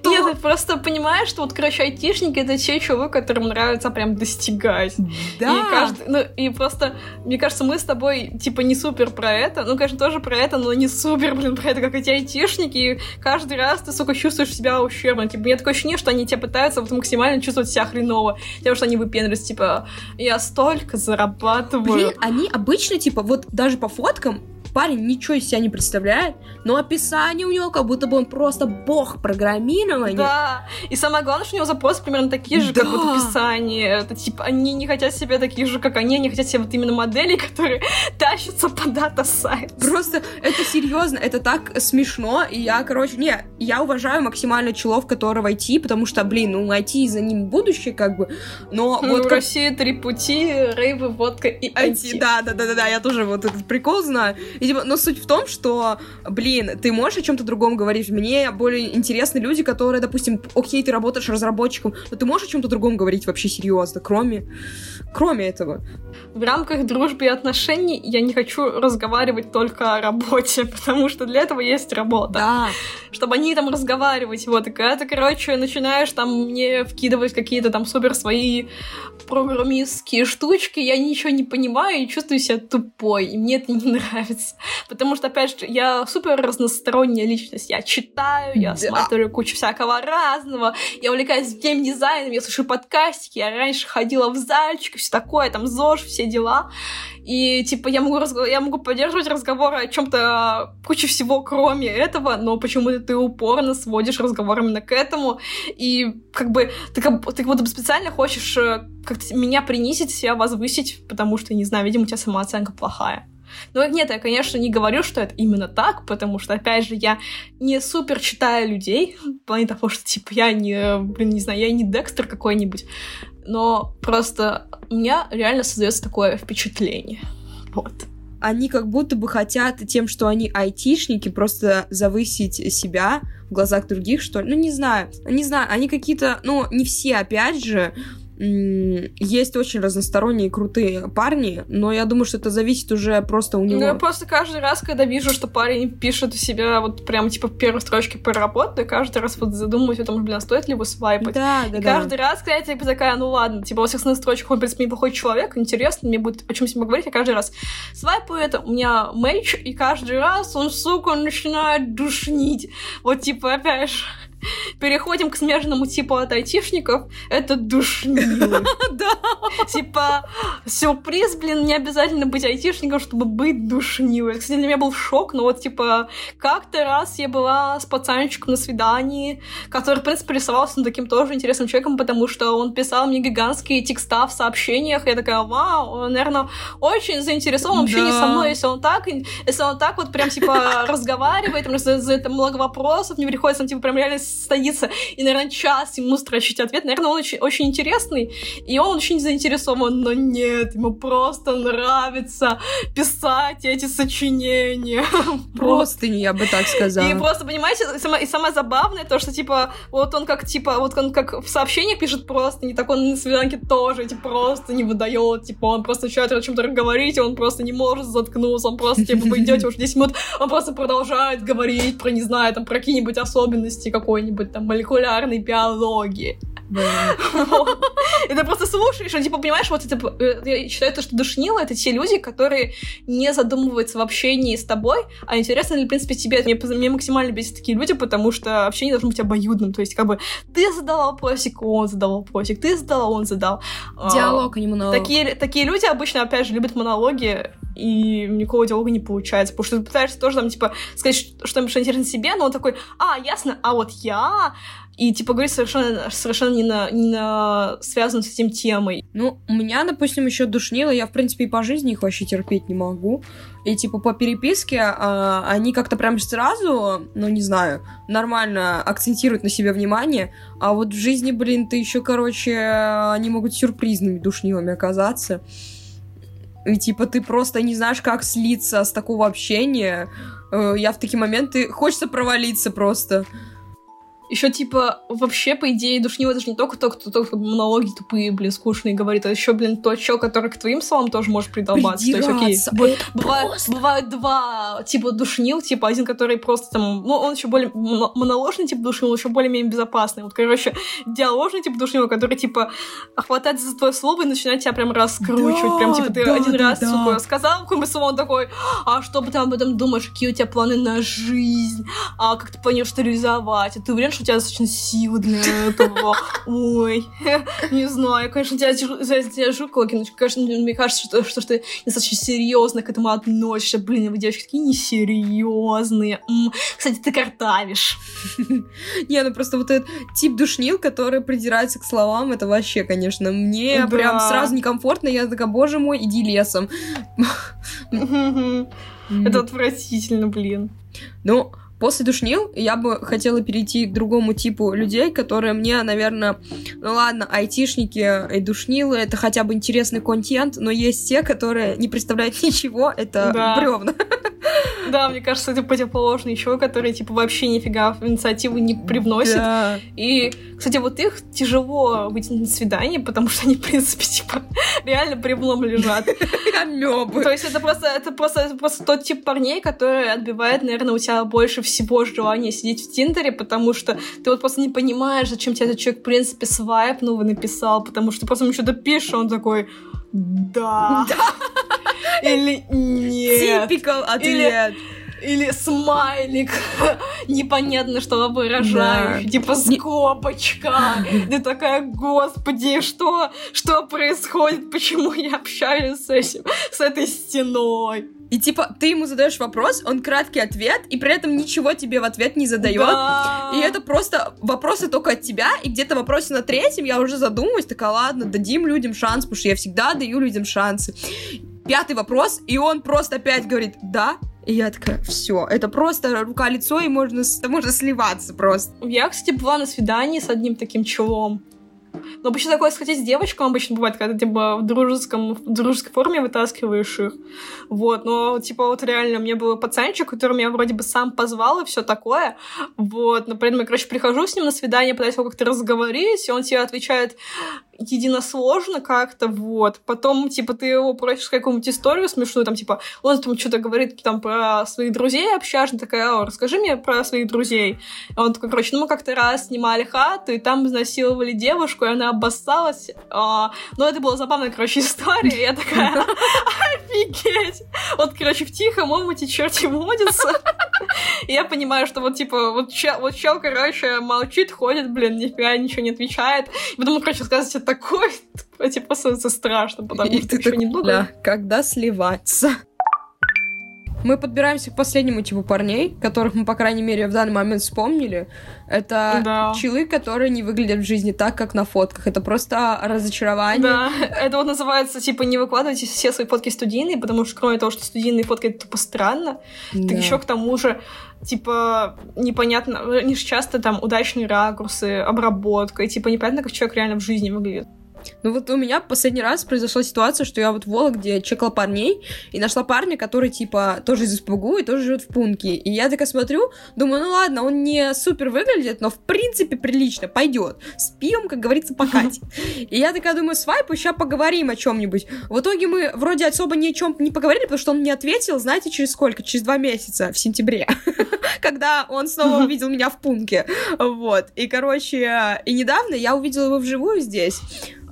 что? Нет, ты просто понимаешь, что вот, короче, айтишники — это те чувак, которым нравится прям достигать. Да. И, каждый, ну, и просто, мне кажется, мы с тобой, типа, не супер про это. Ну, конечно, тоже про это, но не супер, блин, про это, как эти айтишники. И каждый раз ты, сука, чувствуешь себя ущербно. Типа, мне такое ощущение, что они тебя пытаются вот максимально чувствовать себя хреново. Тем, что они выпендриваются, типа, я столько зарабатываю. Блин, они обычно, типа, вот даже по фоткам парень ничего из себя не представляет, но описание у него как будто бы он просто бог программирования. Да, и самое главное, что у него запросы примерно такие же, да. как вот описание. Это типа, они не хотят себя таких же, как они, они хотят себе вот именно моделей, которые тащатся по дата сайт. Просто это серьезно, это так смешно, и я, короче, не, я уважаю максимально челов, которые в IT, потому что, блин, ну, IT за ним будущее, как бы, но ну, вот... В как... России три пути, рейвы, водка и IT. Да, да, да, да, да, я тоже вот этот прикол знаю. И, типа, но суть в том, что, блин, ты можешь о чем-то другом говорить. Мне более интересны люди, которые, допустим, окей, ты работаешь разработчиком, но ты можешь о чем-то другом говорить вообще серьезно, кроме, кроме этого. В рамках дружбы и отношений я не хочу разговаривать только о работе, потому что для этого есть работа. Да. Чтобы они там разговаривать. Вот, и когда ты, короче, начинаешь там мне вкидывать какие-то там супер свои программистские штучки, я ничего не понимаю и чувствую себя тупой, и мне это не нравится. Потому что, опять же, я супер разносторонняя личность. Я читаю, я да. смотрю кучу всякого разного, я увлекаюсь геймдизайном, я слушаю подкастики, я раньше ходила в зальчик, все такое, там ЗОЖ, все дела. И, типа, я могу, разго... я могу поддерживать разговоры о чем то куче всего, кроме этого, но почему-то ты упорно сводишь разговор именно к этому. И, как бы, ты как, ты как будто специально хочешь э, как-то меня принизить, себя возвысить, потому что, не знаю, видимо, у тебя самооценка плохая. Но нет, я, конечно, не говорю, что это именно так, потому что, опять же, я не супер читаю людей, в плане того, что, типа, я не, блин, не знаю, я не Декстер какой-нибудь, но просто у меня реально создается такое впечатление. Вот. Они как будто бы хотят тем, что они айтишники, просто завысить себя в глазах других, что ли. Ну, не знаю. Не знаю, они какие-то, ну, не все, опять же, есть очень разносторонние крутые парни, но я думаю, что это зависит уже просто у него. Ну, я просто каждый раз, когда вижу, что парень пишет у себя вот прям типа в первой строчке про работу, я каждый раз вот задумываюсь о том, блин, а стоит ли его свайпать. Да, да, и да. каждый раз, когда я типа такая, ну ладно, типа во всех строчках он, в принципе, неплохой человек, интересно, мне будет о чем с ним поговорить, я каждый раз свайпаю это, у меня мейч, и каждый раз он, сука, начинает душнить. Вот типа, опять же, Переходим к смежному типу от айтишников. Это душнилы. Да. Типа, сюрприз, блин, не обязательно быть айтишником, чтобы быть душнилой. Кстати, для меня был шок, но вот, типа, как-то раз я была с пацанчиком на свидании, который, в принципе, рисовался ну, таким тоже интересным человеком, потому что он писал мне гигантские текста в сообщениях. Я такая, вау, он, наверное, очень заинтересован в общении со мной, если он так, если он так вот прям, типа, разговаривает, там, за это много вопросов, не приходится, типа, прям реально садится и, наверное, час ему строчить ответ. Наверное, он очень, очень интересный, и он очень заинтересован, но нет, ему просто нравится писать эти сочинения. Просто не, я бы так сказала. И просто, понимаете, и самое забавное то, что, типа, вот он как, типа, вот он как в сообщениях пишет просто, не так он на свиданке тоже, типа, просто не выдает, типа, он просто начинает о чем-то говорить, и он просто не может заткнуться, он просто, типа, вы идете уже 10 минут, он просто продолжает говорить про, не знаю, там, про какие-нибудь особенности какой какой-нибудь там молекулярной биологии. И ты просто слушаешь, и типа, понимаешь, вот это, э, я считаю, то, что душнило, это те люди, которые не задумываются в общении с тобой, а интересно ли, в принципе, тебе. Мне, мне максимально бесит такие люди, потому что общение должно быть обоюдным. То есть, как бы, ты задал вопросик, он задал вопросик, ты задал, он задал. А, Диалог, а не монолог. Такие, такие люди обычно, опять же, любят монологи, и никакого диалога не получается, потому что ты пытаешься тоже там, типа, сказать что-нибудь, что интересно себе, но он такой, а, ясно, а вот я и, типа, говорить совершенно, совершенно не, на, не на связанную с этим темой. Ну, у меня, допустим, еще душнило, я, в принципе, и по жизни их вообще терпеть не могу. И, типа, по переписке а, они как-то прям сразу, ну, не знаю, нормально акцентируют на себе внимание, а вот в жизни, блин, ты еще, короче, они могут сюрпризными душнилами оказаться. И, типа, ты просто не знаешь, как слиться с такого общения. Э, я в такие моменты... Хочется провалиться просто. Еще, типа, вообще, по идее, душнило это же не только тот, кто только монологи тупые, блин, скучные говорит, а еще, блин, тот чел, который к твоим словам тоже может придолбаться. То есть, окей, бывает, бывают два типа душнил, типа, один, который просто там, ну, он еще более моноложный тип душнил, еще более-менее безопасный. Вот, короче, диаложный тип душнил, который, типа, хватается за твое слово и начинает тебя прям раскручивать. Да, прям, типа, ты да, один да, раз, да. сука, сказал какое-нибудь слово, он такой, а что бы ты об этом думаешь, какие у тебя планы на жизнь, а как ты планируешь реализовать, а ты уверен, что у тебя достаточно силы для этого. Ой, не знаю, конечно, тебя, за тебя но, конечно, мне кажется, что, что, что ты достаточно серьезно к этому относишься. Блин, вы девочки такие несерьезные. Кстати, ты картавишь. Не, ну просто вот этот тип душнил, который придирается к словам, это вообще, конечно, мне прям сразу некомфортно. Я такая, боже мой, иди лесом. Это отвратительно, блин. Ну, После душнил я бы хотела перейти к другому типу людей, которые мне, наверное, ну ладно, айтишники и душнилы, это хотя бы интересный контент, но есть те, которые не представляют ничего, это да. бревна. Да, мне кажется, это противоположный еще, которые, типа, вообще нифига в инициативу не привносят. Да. И, кстати, вот их тяжело выйти на свидание, потому что они, в принципе, типа, реально бревном лежат. Амебы. То есть это просто, это просто, это просто тот тип парней, который отбивает, наверное, у тебя больше всего желания сидеть в Тиндере, потому что ты вот просто не понимаешь, зачем тебе этот человек, в принципе, свайп новый написал, потому что просто ему что-то пишешь, он такой, да. Или нет. Типикал ответ. Или, смайлик непонятно что выражающий, да. типа скобочка. Ты такая, господи, что, что происходит, почему я общаюсь с этим, с этой стеной? И типа ты ему задаешь вопрос, он краткий ответ, и при этом ничего тебе в ответ не задает. Да. И это просто вопросы только от тебя, и где-то вопросе на третьем я уже задумываюсь, такая, ладно, дадим людям шанс, потому что я всегда даю людям шансы пятый вопрос, и он просто опять говорит «да», и я такая, все, это просто рука-лицо, и можно, можно сливаться просто. Я, кстати, была на свидании с одним таким челом. Но обычно такое сходить с девочкой обычно бывает, когда типа в дружеском, в дружеской форме вытаскиваешь их. Вот, но типа вот реально мне был пацанчик, который меня вроде бы сам позвал и все такое. Вот, но при этом я, короче, прихожу с ним на свидание, пытаюсь его как-то разговорить, и он тебе отвечает, единосложно как-то, вот. Потом, типа, ты его просишь какую-нибудь историю смешную, там, типа, он там что-то говорит там про своих друзей общажно, такая, о, расскажи мне про своих друзей. И он такой, короче, ну мы как-то раз снимали хату, и там изнасиловали девушку, и она обоссалась. А, ну, это была забавная, короче, история. Я такая, офигеть! Вот, короче, в тихом омуте черти водится. Я понимаю, что вот, типа, вот чел, вот чел, короче, молчит, ходит, блин, нифига ничего не отвечает. И потом, короче, сказать, такой, типа, становится страшно, потому и что еще немного... Да, когда сливаться. Мы подбираемся к последнему типу парней, которых мы, по крайней мере, в данный момент вспомнили. Это да. челы, которые не выглядят в жизни так, как на фотках. Это просто разочарование. Да, это вот называется, типа, не выкладывайте все свои фотки студийные, потому что кроме того, что студийные фотки это тупо странно, да. так еще к тому же типа, непонятно, они же часто там удачные ракурсы, обработка, и типа непонятно, как человек реально в жизни выглядит. Ну вот у меня последний раз произошла ситуация, что я вот в Вологде чекала парней и нашла парня, который типа тоже из СПГУ и тоже живет в Пунке. И я такая смотрю, думаю, ну ладно, он не супер выглядит, но в принципе прилично, пойдет. С пивом, как говорится, покатит. И я такая думаю, свайпу, сейчас поговорим о чем-нибудь. В итоге мы вроде особо ни о чем не поговорили, потому что он не ответил, знаете, через сколько? Через два месяца, в сентябре. Когда он снова увидел меня в Пунке. Вот. И, короче, и недавно я увидела его вживую здесь.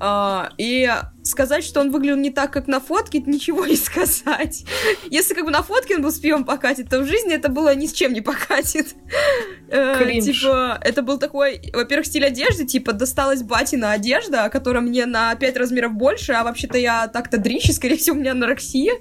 Uh, и сказать, что он выглядел не так, как на фотке, ничего не сказать. Если как бы на фотке он был с пивом покатит, то в жизни это было ни с чем не покатит. Э, типа, это был такой, во-первых, стиль одежды, типа, досталась батина одежда, которая мне на 5 размеров больше, а вообще-то я так-то дрищ, скорее всего, у меня анорексия.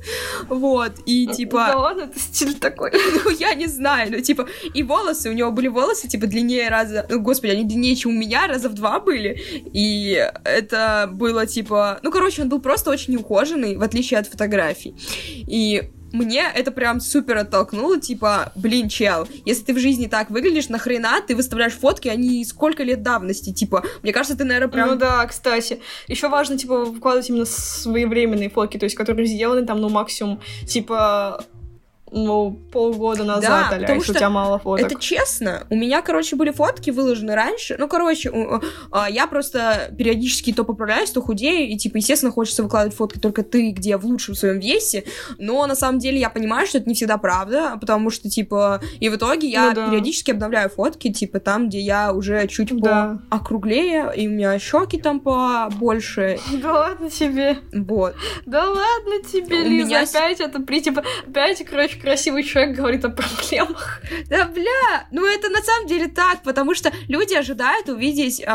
Вот, и типа... Да ладно, это стиль такой. Ну, я не знаю, ну, типа, и волосы, у него были волосы, типа, длиннее раза... Ну, господи, они длиннее, чем у меня, раза в два были. И это было, типа... Ну, короче, он был просто очень ухоженный, в отличие от фотографий. И мне это прям супер оттолкнуло, типа, блин, чел, если ты в жизни так выглядишь, нахрена ты выставляешь фотки, они сколько лет давности, типа, мне кажется, ты, наверное, прям... Ну да, кстати. Еще важно, типа, выкладывать именно своевременные фотки, то есть, которые сделаны там, ну, максимум, типа, ну, полгода назад, да, а что у тебя мало фоток. Это честно. У меня, короче, были фотки выложены раньше. Ну, короче, а, я просто периодически то поправляюсь, то худею, и, типа, естественно, хочется выкладывать фотки только ты, где в лучшем своем весе, но на самом деле я понимаю, что это не всегда правда, потому что, типа, и в итоге я ну, да. периодически обновляю фотки, типа, там, где я уже чуть да. округлее, и у меня щеки там побольше. Да ладно тебе. Вот. Да ладно тебе, Лиза, опять это, при, типа, опять, короче, красивый человек говорит о проблемах. Да, бля, ну это на самом деле так, потому что люди ожидают увидеть э,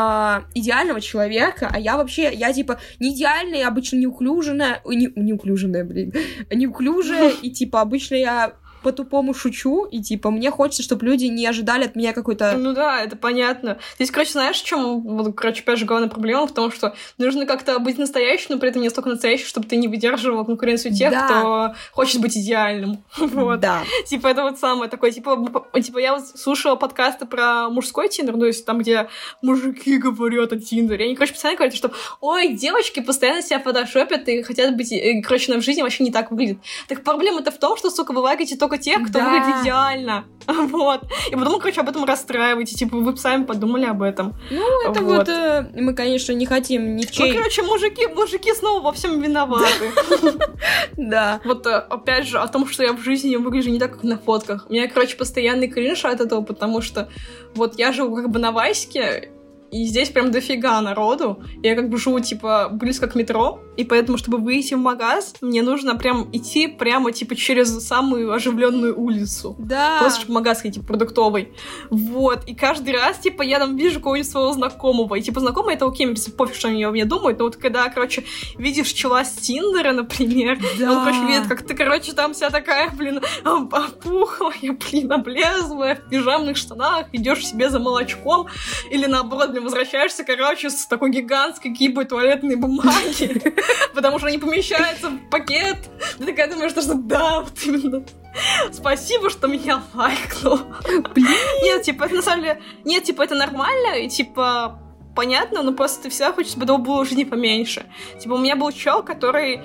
идеального человека, а я вообще, я типа не идеальная, обычно неуклюженная, не, неуклюженная, блин, неуклюжая, и типа обычно я по-тупому шучу, и, типа, мне хочется, чтобы люди не ожидали от меня какой-то... Ну да, это понятно. Здесь, короче, знаешь, в чем, вот, короче, опять же, главная проблема? В том, что нужно как-то быть настоящим, но при этом не столько настоящим, чтобы ты не выдерживал конкуренцию тех, да. кто хочет быть идеальным. вот. Да. Типа, это вот самое такое, типа, типа, я вот слушала подкасты про мужской тиндер, то есть там, где мужики говорят о тиндере, они, короче, постоянно говорят, что, ой, девочки постоянно себя фотошопят и хотят быть, и, короче, на в жизни вообще не так выглядит. Так проблема-то в том, что, сука, вы лайкаете только только тех, кто да. выглядит идеально. Вот. И потом, короче, об этом расстраиваете. Типа, вы сами подумали об этом. Ну, это вот, вот э, мы, конечно, не хотим ни в чей... Ну, короче, мужики, мужики снова во всем виноваты. Да. Вот, э, опять же, о том, что я в жизни выгляжу не так, как на фотках. У меня, короче, постоянный кринж от этого, потому что вот я живу как бы на Вайске, и здесь прям дофига народу. Я как бы живу, типа, близко к метро, и поэтому, чтобы выйти в магаз, мне нужно прям идти прямо, типа, через самую оживленную улицу. Да. Просто чтобы магаз типа, продуктовый. Вот. И каждый раз, типа, я там вижу какого-нибудь своего знакомого. И, типа, знакомый это окей, мне пофиг, что они о мне думают. Но вот когда, короче, видишь чела с Тиндера, например, да. он, короче, видит, как ты, короче, там вся такая, блин, опухлая, блин, облезлая, в пижамных штанах, идешь себе за молочком, или наоборот, блин, возвращаешься, короче, с такой гигантской кипой туалетной бумаги, потому что они помещаются в пакет. Ты такая думаешь, что да, вот именно. Спасибо, что меня лайкнул. Блин. Нет, типа, это на самом деле... Нет, типа, это нормально, и, типа, понятно, но просто ты всегда хочешь, чтобы этого было уже не поменьше. Типа, у меня был чел, который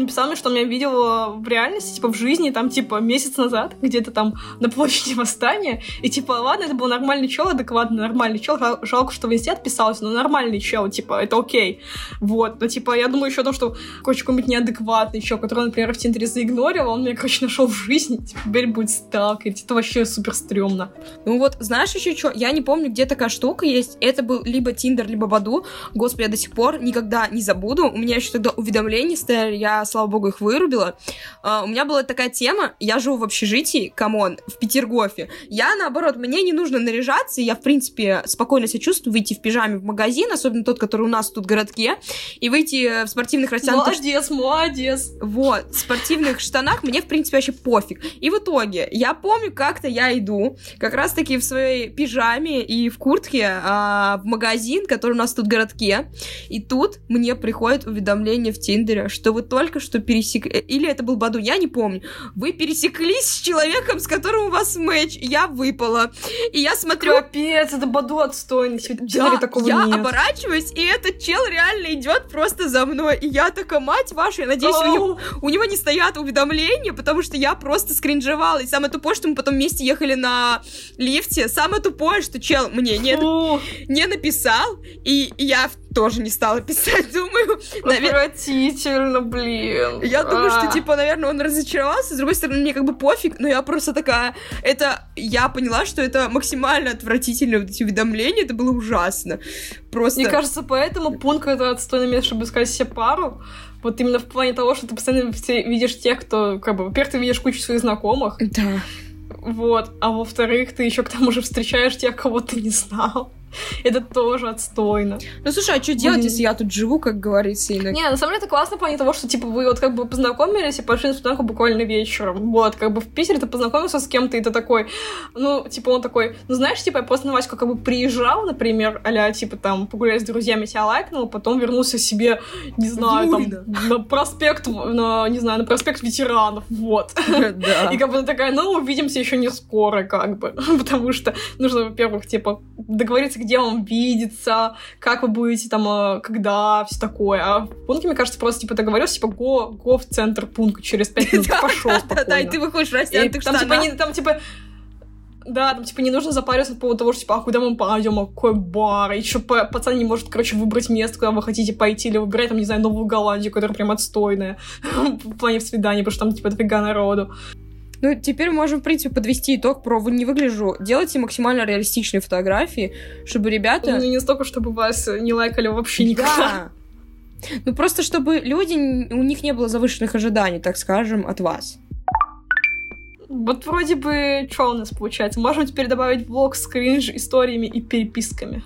написал мне, что он меня видел в реальности, типа, в жизни, там, типа, месяц назад, где-то там на площади Восстания, и, типа, ладно, это был нормальный чел, адекватный, нормальный чел, жалко, что в инсте отписался, но нормальный чел, типа, это окей. Вот, но, типа, я думаю еще о том, что, короче, какой-нибудь неадекватный чел, который, например, в Тиндере заигнорил, он меня, короче, нашел в жизни, типа, теперь будет сталкерить, это вообще супер стрёмно. Ну вот, знаешь еще что, я не помню, где такая штука есть, это был либо Тиндер, либо Баду, господи, я до сих пор никогда не забуду, у меня еще тогда уведомления стояли, я слава богу, их вырубила. Uh, у меня была такая тема, я живу в общежитии, come on, в Петергофе. Я, наоборот, мне не нужно наряжаться, я, в принципе, спокойно себя чувствую, выйти в пижаме в магазин, особенно тот, который у нас тут в городке, и выйти в спортивных растянутых... Молодец, молодец! Вот, в спортивных штанах мне, в принципе, вообще пофиг. И в итоге, я помню, как-то я иду, как раз-таки в своей пижаме и в куртке а, в магазин, который у нас тут в городке, и тут мне приходит уведомление в Тиндере, что вы только что пересек... Э, или это был Баду, я не помню. Вы пересеклись с человеком, с которым у вас матч. Я выпала. И я смотрю... Капец, это Баду отстойный. Да, такого я нет. оборачиваюсь, и этот чел реально идет просто за мной. И я такая, мать ваша, я надеюсь, у него, у него не стоят уведомления, потому что я просто скринжевала. И самое тупое, что мы потом вместе ехали на лифте. Самое тупое, что чел мне не, не написал. И я тоже не стала писать, думаю. Отвратительно, блин. Я думаю, что, типа, наверное, он разочаровался. С другой стороны, мне как бы пофиг, но я просто такая... Это... Я поняла, что это максимально отвратительно, вот эти уведомления. Это было ужасно. Просто... Мне кажется, поэтому пункт это отстойное место, чтобы искать себе пару. Вот именно в плане того, что ты постоянно видишь тех, кто, как бы, во-первых, ты видишь кучу своих знакомых. Да. Вот. А во-вторых, ты еще к тому же встречаешь тех, кого ты не знал. Это тоже отстойно. Ну слушай, а что делать, если я тут живу, как говорится, иногда? Не, на самом деле это классно в плане того, что типа вы вот как бы познакомились и пошли на свиданку буквально вечером. Вот, как бы в Питере ты познакомился с кем-то, и ты такой, ну, типа он такой, ну знаешь, типа я просто на Ваську как бы приезжал, например, а типа там погулять с друзьями, тебя лайкнул, потом вернулся себе, не знаю, там, на проспект, на, не знаю, на проспект ветеранов, вот. Да. И как бы такая, ну, увидимся еще не скоро, как бы, потому что нужно, во-первых, типа договориться, где он видится, как вы будете там, э, когда, все такое. А в пункте, мне кажется, просто, типа, договорился, типа, го, го в центр пункта через пять минут, пошел спокойно. Да, и ты выходишь в растянутых там, типа, не, там, типа, да, там, типа, не нужно запариваться по поводу того, что, типа, а куда мы пойдем, а какой бар, и еще пацан не может, короче, выбрать место, куда вы хотите пойти, или выбирать, там, не знаю, Новую Голландию, которая прям отстойная в плане свидания, потому что там, типа, дофига народу. Ну, теперь можем, в принципе, подвести итог про «Вы не выгляжу». Делайте максимально реалистичные фотографии, чтобы ребята... Ну, не столько, чтобы вас не лайкали вообще никогда. Да. Ну, просто чтобы люди, у них не было завышенных ожиданий, так скажем, от вас. Вот вроде бы, что у нас получается? Можем теперь добавить влог с кринж историями и переписками.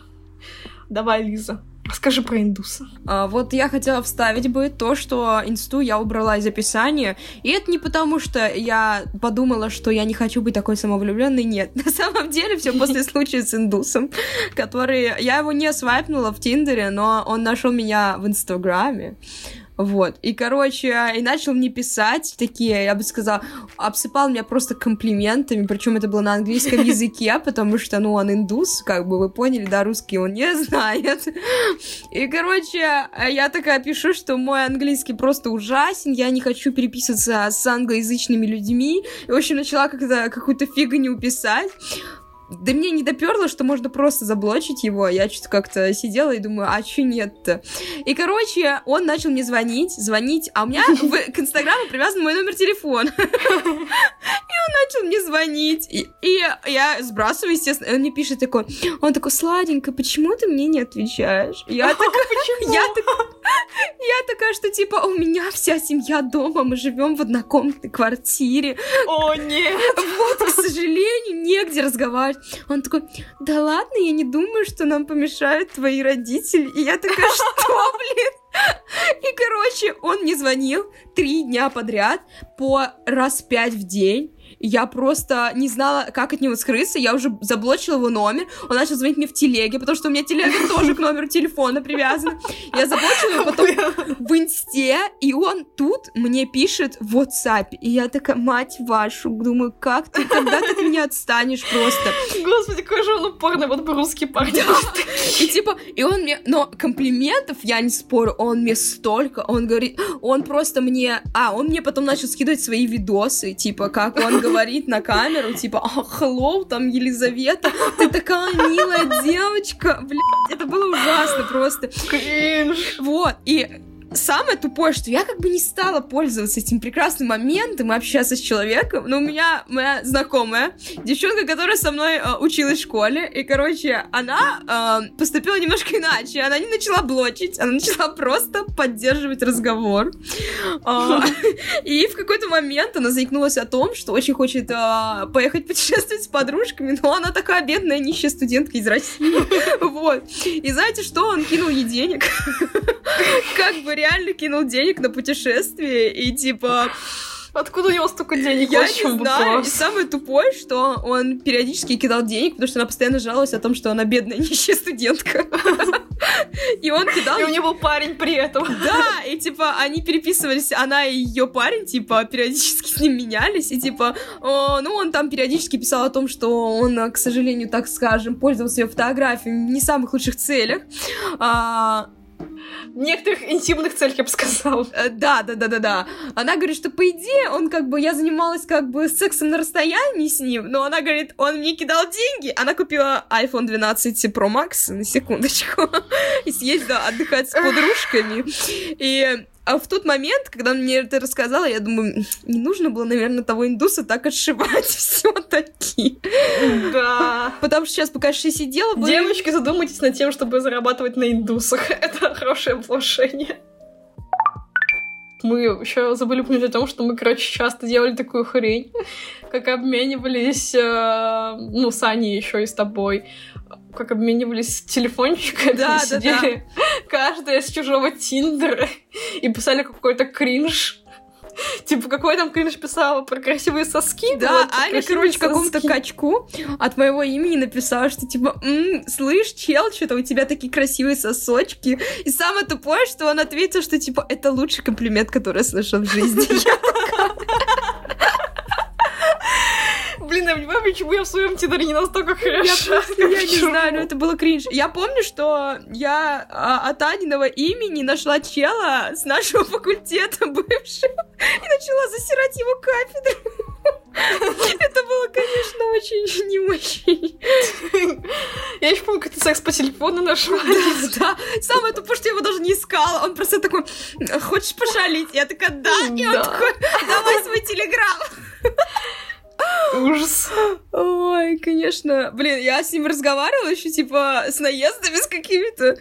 Давай, Лиза. Расскажи про индуса. А, вот я хотела вставить бы то, что инсту я убрала из описания. И это не потому, что я подумала, что я не хочу быть такой самовлюбленной. Нет. На самом деле, все после случая с индусом, который... Я его не свайпнула в Тиндере, но он нашел меня в Инстаграме. Вот. И, короче, и начал мне писать такие, я бы сказала, обсыпал меня просто комплиментами, причем это было на английском языке, потому что, ну, он индус, как бы вы поняли, да, русский он не знает. И, короче, я такая пишу, что мой английский просто ужасен, я не хочу переписываться с англоязычными людьми. И, в общем, начала как-то какую-то фигню писать. Да мне не доперло, что можно просто заблочить его. Я что-то как-то сидела и думаю, а что нет-то? И, короче, он начал мне звонить, звонить, а у меня к Инстаграму привязан мой номер телефона. Начал мне звонить. И, и я сбрасываю, естественно. Он мне пишет такой, он такой, сладенько, почему ты мне не отвечаешь? Я такая, я, я такая, что типа у меня вся семья дома, мы живем в однокомнатной квартире. О, нет! Вот, к сожалению, негде разговаривать. Он такой, да ладно, я не думаю, что нам помешают твои родители. И я такая, что, блин? И, короче, он мне звонил три дня подряд по раз пять в день я просто не знала, как от него скрыться, я уже заблочила его номер, он начал звонить мне в телеге, потому что у меня телега тоже к номеру телефона привязана. Я заблочила его потом в инсте, и он тут мне пишет в WhatsApp, и я такая, мать вашу, думаю, как ты, когда ты от меня отстанешь просто? Господи, какой же он упорный, вот бы русский парень. И типа, и он мне, но комплиментов, я не спорю, он мне столько, он говорит, он просто мне, а, он мне потом начал скидывать свои видосы, типа, как он говорит на камеру, типа, а, hello, там, Елизавета, ты такая милая девочка, блядь, это было ужасно просто. Кринж. Вот, и самое тупое, что я как бы не стала пользоваться этим прекрасным моментом и общаться с человеком, но у меня моя знакомая, девчонка, которая со мной э, училась в школе, и, короче, она э, поступила немножко иначе, она не начала блочить, она начала просто поддерживать разговор. Э, и в какой-то момент она заикнулась о том, что очень хочет э, поехать путешествовать с подружками, но она такая бедная, нищая студентка из России. Вот. И знаете что? Он кинул ей денег. Как бы реально кинул денег на путешествие и типа... Откуда у него столько денег? Я не знаю. И самое тупое, что он периодически кидал денег, потому что она постоянно жаловалась о том, что она бедная нищая студентка. И он кидал... И у него парень при этом. Да, и типа они переписывались, она и ее парень, типа, периодически с ним менялись, и типа, ну, он там периодически писал о том, что он, к сожалению, так скажем, пользовался ее фотографиями в не самых лучших целях. А, некоторых интимных целях, я бы сказала. Э, Да, да, да, да, да. Она говорит, что по идее он как бы, я занималась как бы сексом на расстоянии с ним, но она говорит, он мне кидал деньги. Она купила iPhone 12 Pro Max, на секундочку, и съездила отдыхать с подружками. И а в тот момент, когда он мне это рассказала, я думаю, не нужно было, наверное, того индуса так отшивать все-таки. Да. Потому что сейчас, пока я сидела, бы... Девочки, задумайтесь над тем, чтобы зарабатывать на индусах. Это хорошее вложение. Мы еще забыли упомянуть о том, что мы, короче, часто делали такую хрень, как обменивались, э, ну, с Аней еще и с тобой, как обменивались телефончиками, Да, да, сидели каждая с чужого Тиндера и писали какой-то кринж. Типа, какой там кринж писала про красивые соски? Да, Вот, Аня, красивые короче, какому-то качку от моего имени написала, что типа, «М, слышь, чел, что-то у тебя такие красивые сосочки. И самое тупое, что он ответил, что типа, это лучший комплимент, который я слышал в жизни. Я Блин, я понимаю, почему я в своем Тиндере не настолько Я просто, я не знаю, но это было кринж. Я помню, что я а, от Аниного имени нашла чела с нашего факультета бывшего и начала засирать его кафедру. Это было, конечно, очень не очень. Я еще помню, как ты секс по телефону нашла. Да, самое тупое, что я его даже не искала. Он просто такой, хочешь пошалить? Я такая, да. И он Да. такой, давай свой телеграм. Ужас. Ой, конечно. Блин, я с ним разговаривала еще, типа, с наездами с какими-то.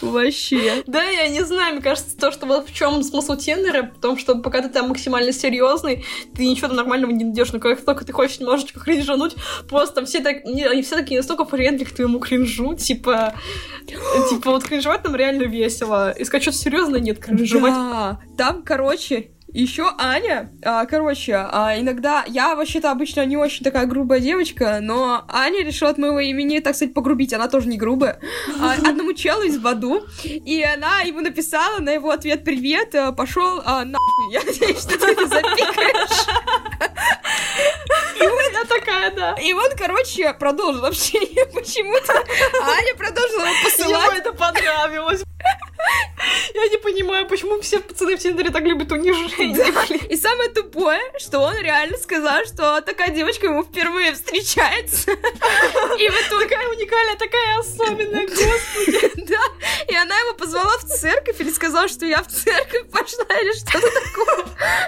Вообще. Да, я не знаю, мне кажется, то, что вот в чем смысл Тиндера, в том, что пока ты там максимально серьезный, ты ничего там нормального не найдешь, но как только ты хочешь немножечко кринжануть, просто там все так, не, они все такие настолько френдли к твоему кринжу, типа, типа вот кринжевать там реально весело, искать что-то серьезное нет, кринжевать. Да, там, короче, еще Аня, а, короче, а, иногда, я вообще-то обычно не очень такая грубая девочка, но Аня решила от моего имени, так сказать, погрубить, она тоже не грубая, а, одному челу из Баду, и она ему написала на его ответ «Привет, э, пошел а, нахуй». Я надеюсь, что ты это запикаешь. Я такая, да. И он, короче, продолжил общение почему-то. Аня продолжила его Ему посылать. это понравилось. Я не понимаю, почему все пацаны в Тиндере так любят унижение. И самое тупое, что он реально сказал, что такая девочка ему впервые встречается. И в итоге... Такая уникальная, такая особенная, господи. Да, и она его позвала в церковь или сказала, что я в церковь пошла или что-то такое.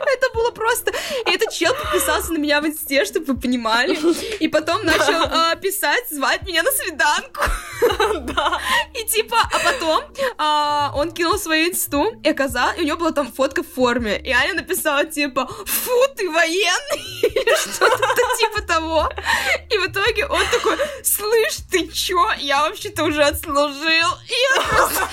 Это было просто... И этот чел подписался на меня в инсте, чтобы вы понимали. И потом начал а, писать, звать меня на свиданку. Да. И типа, а потом а, он кинул свою инсту и оказал, и у него была там фотка в форме. И Аня написала типа, фу, ты военный, или что-то типа того. И в итоге он такой, слышь, ты чё? Я вообще-то уже отслужил. И я просто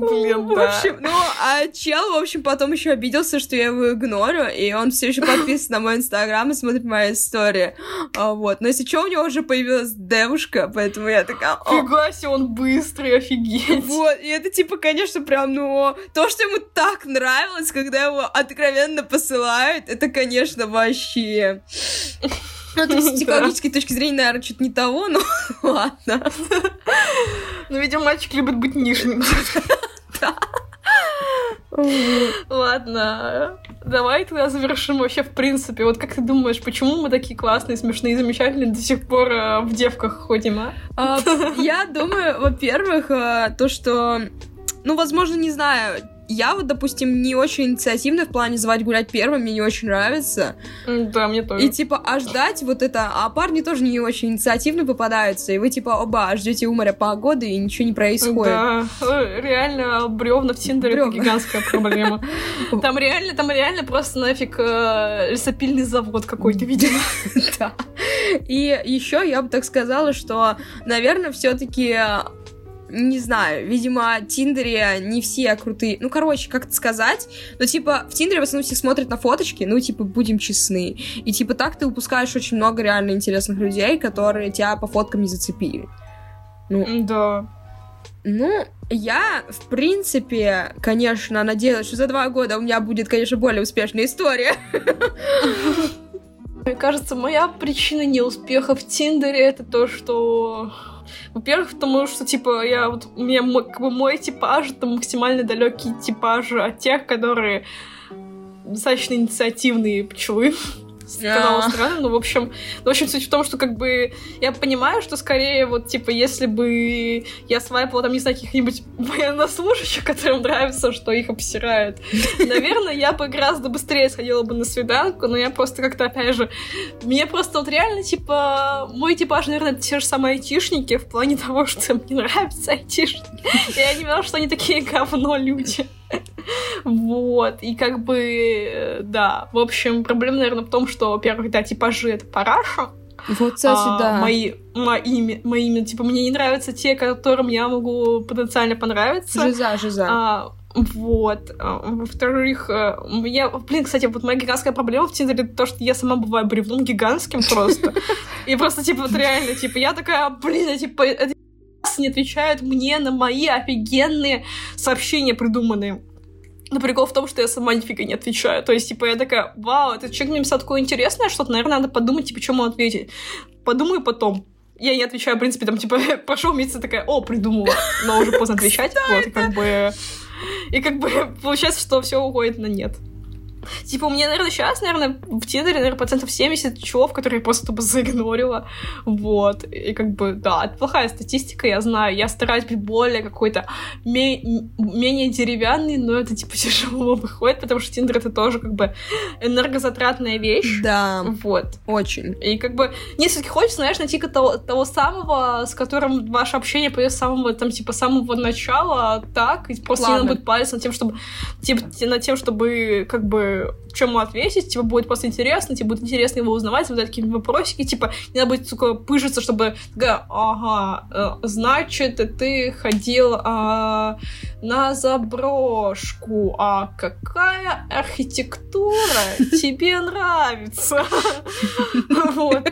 Блин, в да. общем, ну, а чел, в общем, потом еще обиделся, что я его игнорю, и он все еще подписан на мой инстаграм и смотрит мои истории. А, вот. Но если что, у него уже появилась девушка, поэтому я такая... «О, Фига себе, он быстрый, офигеть. Вот, и это типа, конечно, прям, ну, то, что ему так нравилось, когда его откровенно посылают, это, конечно, вообще... Ну, то есть, с психологической точки зрения, наверное, что-то не того, но ладно. Ну, видимо, мальчик любит быть нижним. Ладно, давай тогда завершим вообще в принципе. Вот как ты думаешь, почему мы такие классные, смешные, замечательные до сих пор э, в девках ходим, а? А, Я думаю, во-первых, а, то, что, ну, возможно, не знаю, я вот, допустим, не очень инициативная в плане звать гулять первым, мне не очень нравится. Да, мне тоже. И типа, а ждать вот это, а парни тоже не очень инициативно попадаются, и вы типа оба ждете у моря погоды, и ничего не происходит. Да, Э, реально бревна в Тиндере это Бревна. гигантская проблема. Там реально, там реально просто нафиг э, лесопильный завод какой-то, видимо. Да. И еще я бы так сказала, что, наверное, все-таки не знаю, видимо, в Тиндере не все крутые. Ну, короче, как это сказать? Ну, типа, в Тиндере в основном все смотрят на фоточки, ну, типа, будем честны. И, типа, так ты упускаешь очень много реально интересных людей, которые тебя по фоткам не зацепили. Да. Ну, я, в принципе, конечно, надеялась, что за два года у меня будет, конечно, более успешная история. Мне кажется, моя причина неуспеха в Тиндере это то, что Во-первых, потому что, типа, я вот, у меня мой, как бы мой типаж, это максимально далекий типаж от тех, которые достаточно инициативные пчелы сказала А. странно, но в общем, в общем, суть в том, что как бы я понимаю, что скорее вот типа если бы я свайпала там не знаю каких-нибудь военнослужащих, которым нравится, что их обсирают, наверное, я бы гораздо быстрее сходила бы на свиданку, но я просто как-то опять же, мне просто вот реально типа мой типаж, наверное, это те же самые айтишники в плане того, что мне нравятся айтишники, я не понимаю, что они такие говно люди. Вот, и как бы, э, да, в общем, проблема, наверное, в том, что, во-первых, да, типажи — это параша, Вот, кстати, а, да. мои, моими, моими, типа, мне не нравятся те, которым я могу потенциально понравиться. Жиза, жиза. А, вот. А, Во-вторых, э, я, блин, кстати, вот моя гигантская проблема в Тиндере то, что я сама бываю бревном гигантским просто. И просто, типа, вот реально, типа, я такая, блин, я, типа, не отвечают мне на мои офигенные сообщения придуманные. Но прикол в том, что я сама нифига не отвечаю. То есть, типа, я такая, вау, этот человек мне написал такое интересное что-то, наверное, надо подумать, типа, что ему ответить. Подумаю потом. Я не отвечаю, в принципе, там, типа, прошел месяц, такая, о, придумала, но уже поздно отвечать. Вот, и как бы... И как бы получается, что все уходит на нет. Типа, у меня, наверное, сейчас, наверное, в Тиндере, наверное, процентов 70 чувов, которые я просто тупо заигнорила. Вот. И как бы, да, это плохая статистика, я знаю. Я стараюсь быть более какой-то ме- менее деревянный, но это, типа, тяжело выходит, потому что Тиндер — это тоже, как бы, энергозатратная вещь. Да, Вот. очень. И как бы мне все-таки хочется, знаешь, найти того, того самого, с которым ваше общение пойдет с самого, там, типа, самого начала, так, и просто не Плавно. надо будет палец над тем, чтобы, типа, над тем, чтобы, как бы, чему ответить, типа, будет просто интересно, тебе будет интересно его узнавать, задать какие-нибудь вопросики, типа, не надо будет, сука, пыжиться, чтобы, такая, ага, э, значит, ты ходил а, на заброшку, а какая архитектура тебе нравится? Вот.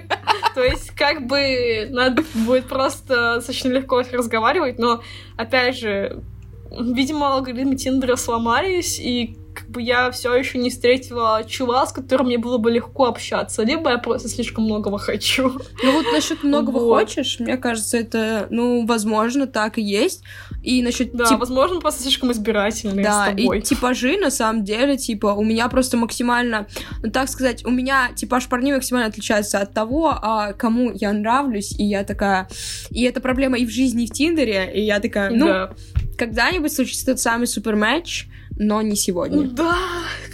То есть, как бы, надо будет просто достаточно легко разговаривать, но, опять же, видимо, алгоритмы Тиндера сломались, и как бы я все еще не встретила чува, с которым мне было бы легко общаться. Либо я просто слишком многого хочу. Ну вот насчет многого Вот. хочешь, мне кажется, это, ну, возможно, так и есть. И насчет Да, тип- возможно, просто слишком избирательные Да, с тобой. и типажи, на самом деле, типа, у меня просто максимально, ну, так сказать, у меня типаж парней максимально отличается от того, а, кому я нравлюсь, и я такая... И это проблема и в жизни, и в Тиндере, и я такая, ну, Да. когда-нибудь случится тот самый суперматч, но не сегодня. Да,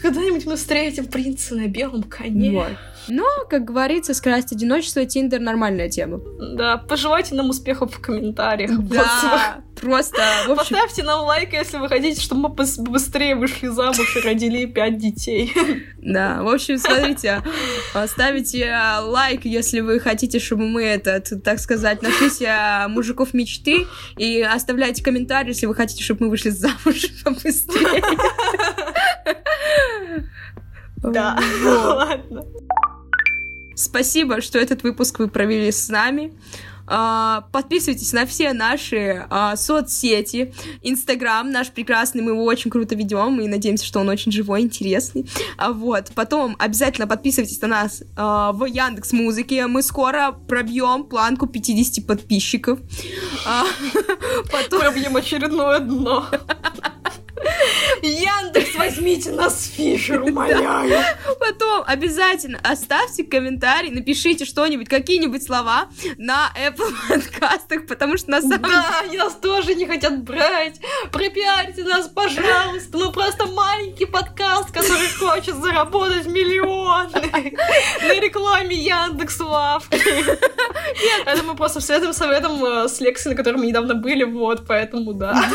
когда-нибудь мы встретим принца на белом коне. Вот. Но, как говорится, скрасть одиночество, Тиндер нормальная тема. Да, пожелайте нам успехов в комментариях. Да, просто, в общем, Поставьте нам лайк, если вы хотите, чтобы мы быс- быстрее вышли замуж и родили пять детей. Да, в общем, смотрите, ставите а, лайк, если вы хотите, чтобы мы, этот, так сказать, нашлись а, мужиков мечты, и оставляйте комментарий, если вы хотите, чтобы мы вышли замуж побыстрее. Да, ладно. Спасибо, что этот выпуск вы провели с нами. А, Подписывайтесь на все наши а, соцсети. Инстаграм наш прекрасный, мы его очень круто ведем и надеемся, что он очень живой, интересный. А, Вот. Потом обязательно подписывайтесь на нас в Яндекс Музыке. Мы скоро пробьем планку 50 подписчиков. Пробьем очередное дно. Яндекс, возьмите нас в фишер, умоляю. Потом обязательно оставьте комментарий, напишите что-нибудь, какие-нибудь слова на Apple подкастах, потому что на самом Да, они нас тоже не хотят брать. Пропиарьте нас, пожалуйста. Мы просто маленький подкаст, который хочет заработать миллионы на рекламе Яндекс Лавки. Это мы просто с этим советом э, с лекцией, на которой мы недавно были, вот, поэтому да.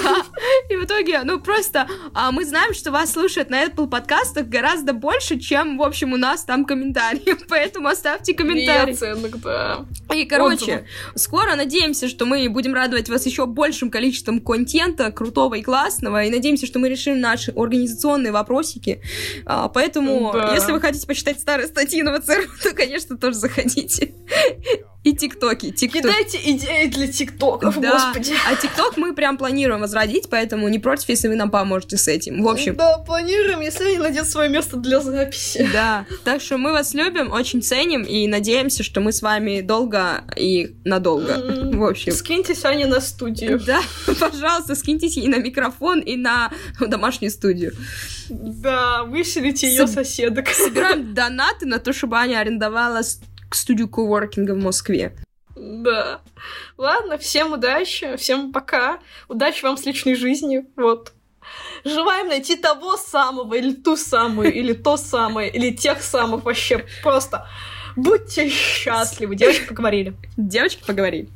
И в итоге, ну просто а, мы знаем, что вас слушают на Apple подкастах гораздо больше, чем, в общем, у нас там комментарии. Поэтому оставьте И комментарий. оценок, да. И, короче, Отзывы. скоро надеемся, что мы будем радовать вас еще большим количеством контента, крутого и классного. И надеемся, что мы решим наши организационные вопросики. А, поэтому, Да. если вы хотите почитать старые статьи на ВЦР, то, конечно, тоже заходите. И тиктоки. TikTok. Кидайте идеи для тиктоков, да. господи. А тикток мы прям планируем возродить, поэтому не против, если вы нам поможете с этим. В общем. Да, планируем, если они найдут свое место для записи. Да. Так что мы вас любим, очень ценим и надеемся, что мы с вами долго и надолго. Mm-hmm. В общем. Скиньтесь Ане на студию. Да, пожалуйста, скиньтесь и на микрофон, и на домашнюю студию. Да, выселите ее соседок. Собираем донаты на то, чтобы Аня арендовала студию коворкинга в Москве. Да. Ладно, всем удачи, всем пока. Удачи вам с личной жизнью. Вот. Желаем найти того самого, или ту самую, или то самое, или тех самых вообще. Просто будьте счастливы. Девочки поговорили. Девочки поговорили.